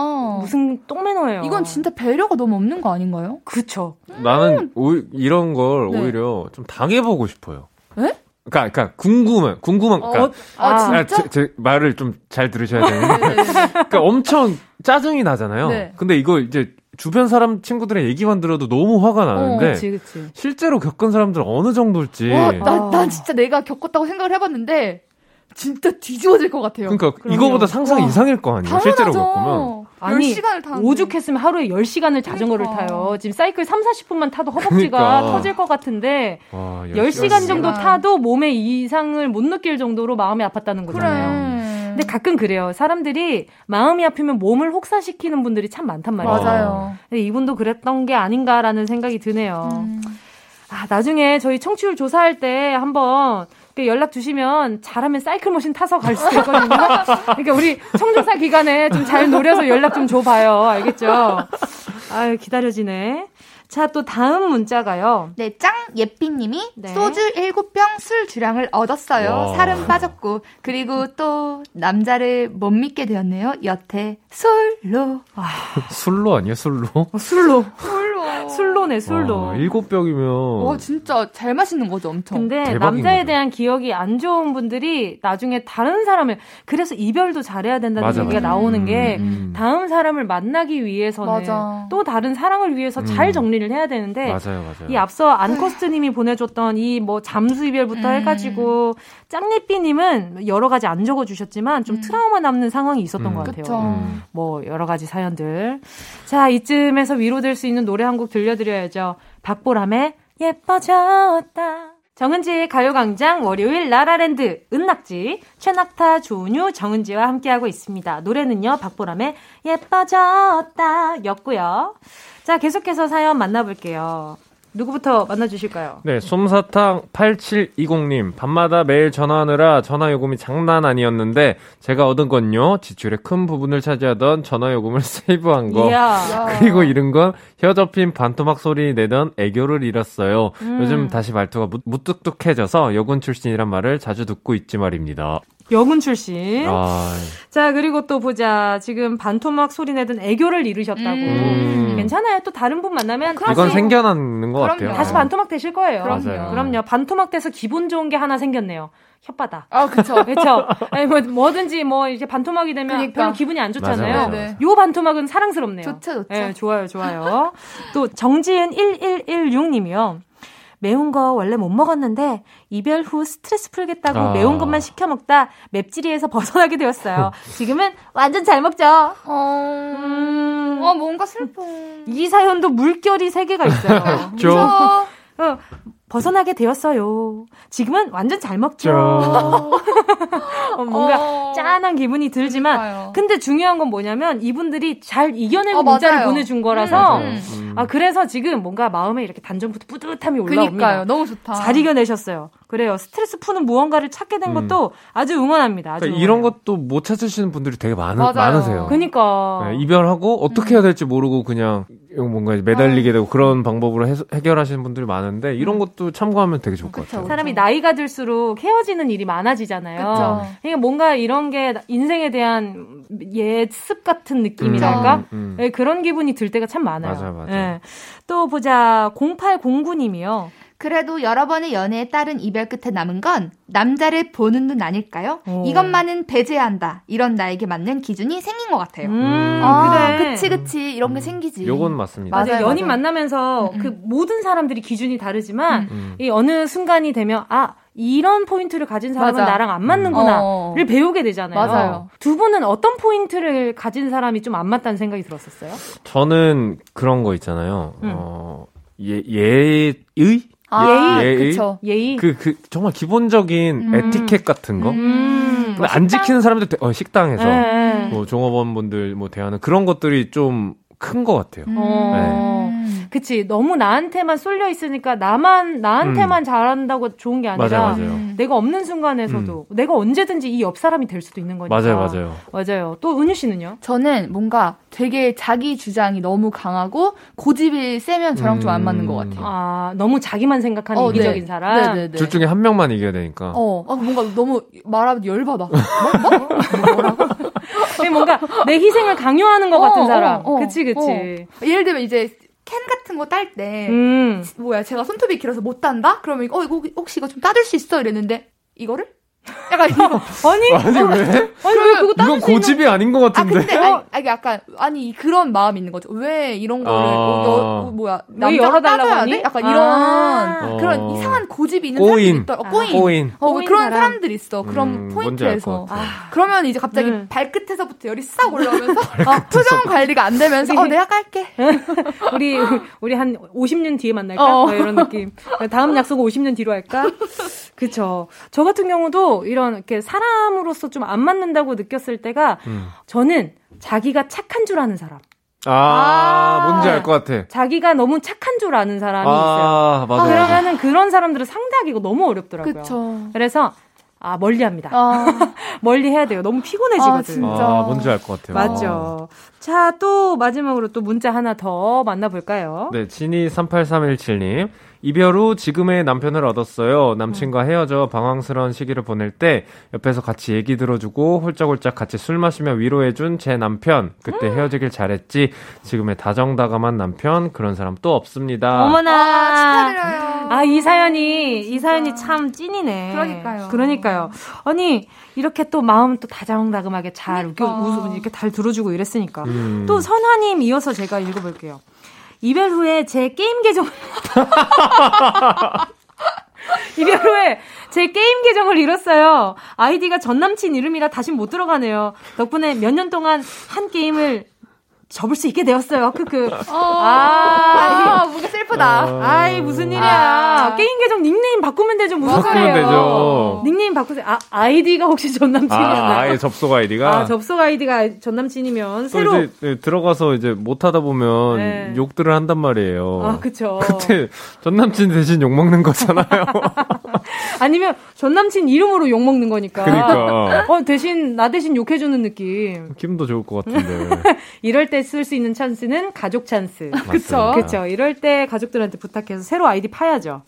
무슨 똥매너예요. 이건 진짜 배려가 너무 없는 거 아닌가요? 그렇죠. 나는 음. 오, 이런 걸 네. 오히려 좀 당해보고 싶어요. 에? 그러니까, 그러니까 궁금한 궁금한 그러니까 어, 아, 진짜? 아, 제, 제 말을 좀 잘 들으셔야 되는데 네, 네, 네. 그러니까 엄청 짜증이 나잖아요. 네. 근데 이거 이제 주변 사람 친구들의 얘기만 들어도 너무 화가 어, 나는데 어, 그치, 그치. 실제로 겪은 사람들은 어느 정도일지 와, 나, 난 진짜 내가 겪었다고 생각을 해봤는데 진짜 뒤집어질 것 같아요. 그러니까 그럼요. 이거보다 상상 와. 이상일 거 아니에요. 실제로 겪으면. 아니, 10시간을 타 오죽했으면 하루에 10시간을 자전거를 그러니까. 타요. 지금 사이클 3, 40분만 타도 허벅지가 그러니까. 터질 것 같은데 와, 10시간 정도 타도 몸에 이상을 못 느낄 정도로 마음이 아팠다는 거잖아요. 그래. 근데 가끔 그래요. 사람들이 마음이 아프면 몸을 혹사시키는 분들이 참 많단 말이에요. 맞아요. 근데 이분도 그랬던 게 아닌가라는 생각이 드네요. 음. 아, 나중에 저희 청취율 조사할 때 한번 연락 주시면 잘하면 사이클 머신 타서 갈 수 있거든요. 그러니까 우리 청조사 기간에 좀 잘 노려서 연락 좀 줘봐요. 알겠죠? 아유, 기다려지네. 자, 또 다음 문자가요. 네, 짱 예삐님이 네. 소주 7병 술 주량을 얻었어요. 와. 살은 빠졌고 그리고 또 남자를 못 믿게 되었네요. 여태 술로. 아. <laughs> 술로 아니야 술로? 어, 술로. 술로. 술로네 술로. 와, 일곱 병이면. 와 진짜 잘 마시는 거죠 엄청. 근데 남자에 거죠. 대한 기억이 안 좋은 분들이 나중에 다른 사람을 그래서 이별도 잘해야 된다는 맞아, 얘기가 맞아. 나오는 게 음, 음. 다음 사람을 만나기 위해서는 맞아. 또 다른 사랑을 위해서 음. 잘 정리를 해야 되는데 맞아요, 맞아요. 이 앞서 안커스트님이 보내줬던 이 뭐 잠수 이별부터 음. 해가지고 짱리삐님은 여러 가지 안 적어주셨지만 좀 음. 트라우마 남는 상황이 있었던 것 같아요. 뭐 여러 가지 사연들. 자 이쯤에서 위로될 수 있는 노래 한 곡 들려드려야죠. 박보람의 예뻐졌다. 정은지의 가요광장 월요일 라라랜드 은낙지 최낙타 조은유 정은지와 함께하고 있습니다. 노래는요 박보람의 예뻐졌다 였고요. 자 계속해서 사연 만나볼게요. 누구부터 만나주실까요? 네, 솜사탕 8720님. 밤마다 매일 전화하느라 전화 요금이 장난 아니었는데, 제가 얻은 건요, 지출의 큰 부분을 차지하던 전화 요금을 <laughs> 세이브한 거. 이야. 그리고 잃은 건 혀 접힌 반토막 소리 내던 애교를 잃었어요. 음. 요즘 다시 말투가 무, 무뚝뚝해져서 여군 출신이란 말을 자주 듣고 있지 말입니다. 여군 출신. 아... 자, 그리고 또 보자. 지금 반토막 소리 내던 애교를 잃으셨다고. 음... 괜찮아요. 또 다른 분 만나면. 이건 다시... 생겨나는 것 같아요. 다시 반토막 되실 거예요. 그럼요. 그럼요. 반토막 돼서 기분 좋은 게 하나 생겼네요. 혓바닥. 아, 그쵸. <laughs> 그쵸. 아니, 뭐, 뭐든지 뭐, 이제 반토막이 되면 그러니까. 별로 기분이 안 좋잖아요. 맞아, 맞아. 요 반토막은 사랑스럽네요. 좋죠, 좋죠. 네, 좋아요, 좋아요. 또, 정지은 1116님이요. 매운 거 원래 못 먹었는데 이별 후 스트레스 풀겠다고 아. 매운 것만 시켜 먹다 맵찔이에서 <laughs> 벗어나게 되었어요. 지금은 완전 잘 먹죠. 어, 음... 어 뭔가 슬퍼. 이 사연도 물결이 세 개가 있어요. <laughs> 죠. 어, 벗어나게 되었어요. 지금은 완전 잘 먹죠. <laughs> 어, 뭔가 어... 짠한 기분이 들지만, 그러니까요. 근데 중요한 건 뭐냐면 이분들이 잘 이겨내고 어, 문자를 맞아요. 보내준 거라서, 음, 음. 아 그래서 지금 뭔가 마음에 이렇게 단전부터 뿌듯함이 올라옵니다. 그러니까요, 너무 좋다. 잘 이겨내셨어요. 그래요. 스트레스 푸는 무언가를 찾게 된 음. 것도 아주 응원합니다. 아주 그러니까 이런 것도 못 찾으시는 분들이 되게 많, 많으세요. 그니까. 네, 이별하고 어떻게 해야 될지 모르고 그냥 뭔가 매달리게 되고 그런 방법으로 해, 해결하시는 분들이 많은데 이런 음. 것도 참고하면 되게 좋을 것 같아요. 사람이 나이가 들수록 헤어지는 일이 많아지잖아요. 그쵸. 그러니까 뭔가 이런 게 인생에 대한 예습 같은 느낌이랄까? 음, 음. 네, 그런 기분이 들 때가 참 많아요. 맞아, 맞아. 네. 또 보자. 0809님이요. 그래도 여러 번의 연애에 따른 이별 끝에 남은 건 남자를 보는 눈 아닐까요? 오. 이것만은 배제한다. 이런 나에게 맞는 기준이 생긴 것 같아요. 음, 아, 그래. 그치, 그치. 이런 게 음. 생기지. 요건 맞습니다. 맞아요. 맞아요 연인 맞아요. 만나면서 음, 음, 그 모든 사람들이 기준이 다르지만 음. 음. 이 어느 순간이 되면 아, 이런 포인트를 가진 사람은 맞아. 나랑 안 맞는구나를 어. 배우게 되잖아요. 맞아요. 두 분은 어떤 포인트를 가진 사람이 좀 안 맞다는 생각이 들었었어요? 저는 그런 거 있잖아요. 어, 예, 예의? 아, 예의, 그쵸. 예의. 그, 그, 정말 기본적인 음. 에티켓 같은 거. 음. 근데 안 지키는 사람들, 어, 식당에서, 네. 뭐, 종업원 분들 뭐, 대하는 그런 것들이 좀 큰 것 같아요. 음. 네. 그치. 너무 나한테만 쏠려 있으니까 나만, 나한테만 음. 잘한다고 좋은 게 아니라 맞아요, 맞아요. 내가 없는 순간에서도 음. 내가 언제든지 이 옆 사람이 될 수도 있는 거니까. 맞아요, 맞아요. 맞아요. 또 은유 씨는요? 저는 뭔가 되게 자기 주장이 너무 강하고 고집이 세면 저랑 음. 좀안 맞는 것 같아요. 아, 너무 자기만 생각하는 어, 이기적인 네. 사람? 네 네 네. 둘 중에 한 명만 이겨야 되니까. 어, 아, 뭔가 너무 말하면 열받아. 뭐? 뭐? <laughs> 뭐라고? 뭔가 내 희생을 강요하는 것 어, 같은 사람. 어, 어, 그치, 그치. 어. 예를 들면 이제 캔 같은 거 딸 때, 음. 뭐야, 제가 손톱이 길어서 못 딴다? 그러면, 어, 이거 혹시 이거 좀 따줄 수 있어? 이랬는데, 이거를? 약간 이거 아니 아니 왜? 아니 왜 그거 이건 고집이 있는... 아닌 것 같은데. 아 근데 아니, 아니 약간 아니 그런 마음이 있는 거죠. 왜 이런 거를 아... 어, 여, 어, 뭐야 남자 따줘야 돼? 약간 이런 아... 그런 어... 이상한 고집이 있는 꼬인. 사람들이 있더 어, 꼬인. 꼬인. 어, 꼬인 그런 사람. 사람들이 있어. 그런 음, 포인트에서. 아, 그러면 이제 갑자기 음. 발끝에서부터 열이 싹 올라오면서 <laughs> 아, 표정 관리가 안 되면서 어 내가 깔게. <laughs> 우리 우리 한 50년 뒤에 만날까? 어. 뭐 이런 느낌. 다음 약속 50년 뒤로 할까? <laughs> 그쵸. 저 같은 경우도 이런 이렇게 사람으로서 좀 안 맞는다고 느꼈을 때가 음. 저는 자기가 착한 줄 아는 사람. 아, 아 뭔지 알 것 같아. 자기가 너무 착한 줄 아는 사람이 아, 있어요. 맞아요. 그러면은 그런 사람들을 상대하기가 너무 어렵더라고요. 그쵸. 그래서 아, 멀리 합니다. 아. <laughs> 멀리 해야 돼요. 너무 피곤해지거든. 아, 진짜. 아, 뭔지 알 것 같아요. 맞죠. 자, 또 마지막으로 또 문자 하나 더 만나볼까요? 네, 진이 38317님. 이별 후 지금의 남편을 얻었어요. 남친과 음. 헤어져 방황스러운 시기를 보낼 때 옆에서 같이 얘기 들어주고 홀짝홀짝 같이 술 마시며 위로해준 제 남편. 그때 음. 헤어지길 잘했지. 지금의 다정다감한 남편 그런 사람 또 없습니다. 어머나 아, 축하드려요. 아 이 사연이 이 사연이 참 찐이네. 그러니까요. 그러니까요. 아니 이렇게 또 마음 또 다정다감하게 잘 그러니까. 웃음 이렇게 잘 들어주고 이랬으니까. 음. 또 선화님 이어서 제가 읽어볼게요. 이별 후에 제 게임 계정 <laughs> 이별 후에 제 게임 계정을 잃었어요. 아이디가 전 남친 이름이라 다시 못 들어가네요. 덕분에 몇 년 동안 한 게임을 접을 수 있게 되었어요. 크크. 어, 아, 아, 뭔가 슬프다. 어... 아이, 무슨 일이야. 아... 게임 계정 닉네임 바꾸면 되죠. 무슨 바꾸면 되죠. 닉네임 바꾸세요. 아, 아이디가 혹시 전 남친이었나요? 아, 아예 접속 아이디가? 아, 접속 아이디가 전 남친이면 새로. 이제 네, 들어가서 이제 못 하다 보면 네. 욕들을 한단 말이에요. 아, 그쵸. 그때 전 남친 대신 욕 먹는 거잖아요. <laughs> 아니면 전 남친 이름으로 욕 먹는 거니까. 그니까. 어, 대신, 나 대신 욕해 주는 느낌. <laughs> 기분도 좋을 것 같은데. <laughs> 이럴 때쓸 수 있는 찬스는 가족 찬스. 그쵸. 그쵸. 이럴 때 가족들한테 부탁해서 새로 아이디 파야죠.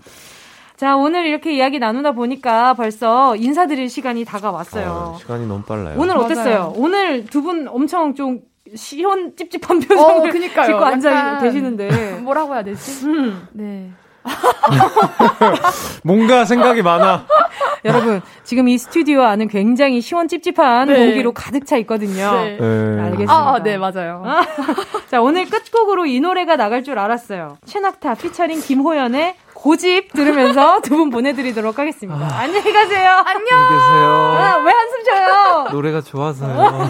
자, 오늘 이렇게 이야기 나누다 보니까 벌써 인사드릴 시간이 다가왔어요. 아, 시간이 너무 빨라요. 오늘 어땠어요? 맞아요. 오늘 두 분 엄청 좀 시원 찝찝한 표정을 어, 짓고 앉아 계시는데 <laughs> 뭐라고 해야 되지? 음. 네. <laughs> 뭔가 생각이 많아. <laughs> 여러분, 지금 이 스튜디오 안은 굉장히 시원 찝찝한 네. 공기로 가득 차 있거든요. 네. 네. 알겠습니다. 아, 네, 맞아요. <laughs> 자, 오늘 끝곡으로 이 노래가 나갈 줄 알았어요. 최낙타 피처링 김호연의 고집 들으면서 두 분 보내드리도록 하겠습니다. 아... 안녕히 가세요. 안녕. 안녕히 계세요. 아, 왜 한숨 쉬어요? 노래가 좋아서요.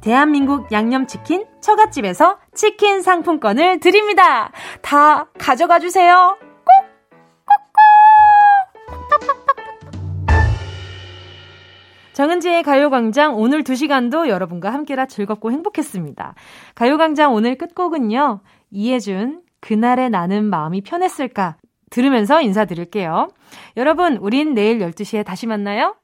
대한민국 양념치킨 처갓집에서 치킨 상품권을 드립니다. 다 가져가 주세요. 꼭! 꼭꼭! 정은지의 가요광장 오늘 2시간도 여러분과 함께라 즐겁고 행복했습니다. 가요광장 오늘 끝곡은요. 이해준 그날의 나는 마음이 편했을까 들으면서 인사드릴게요. 여러분 우린 내일 12시에 다시 만나요.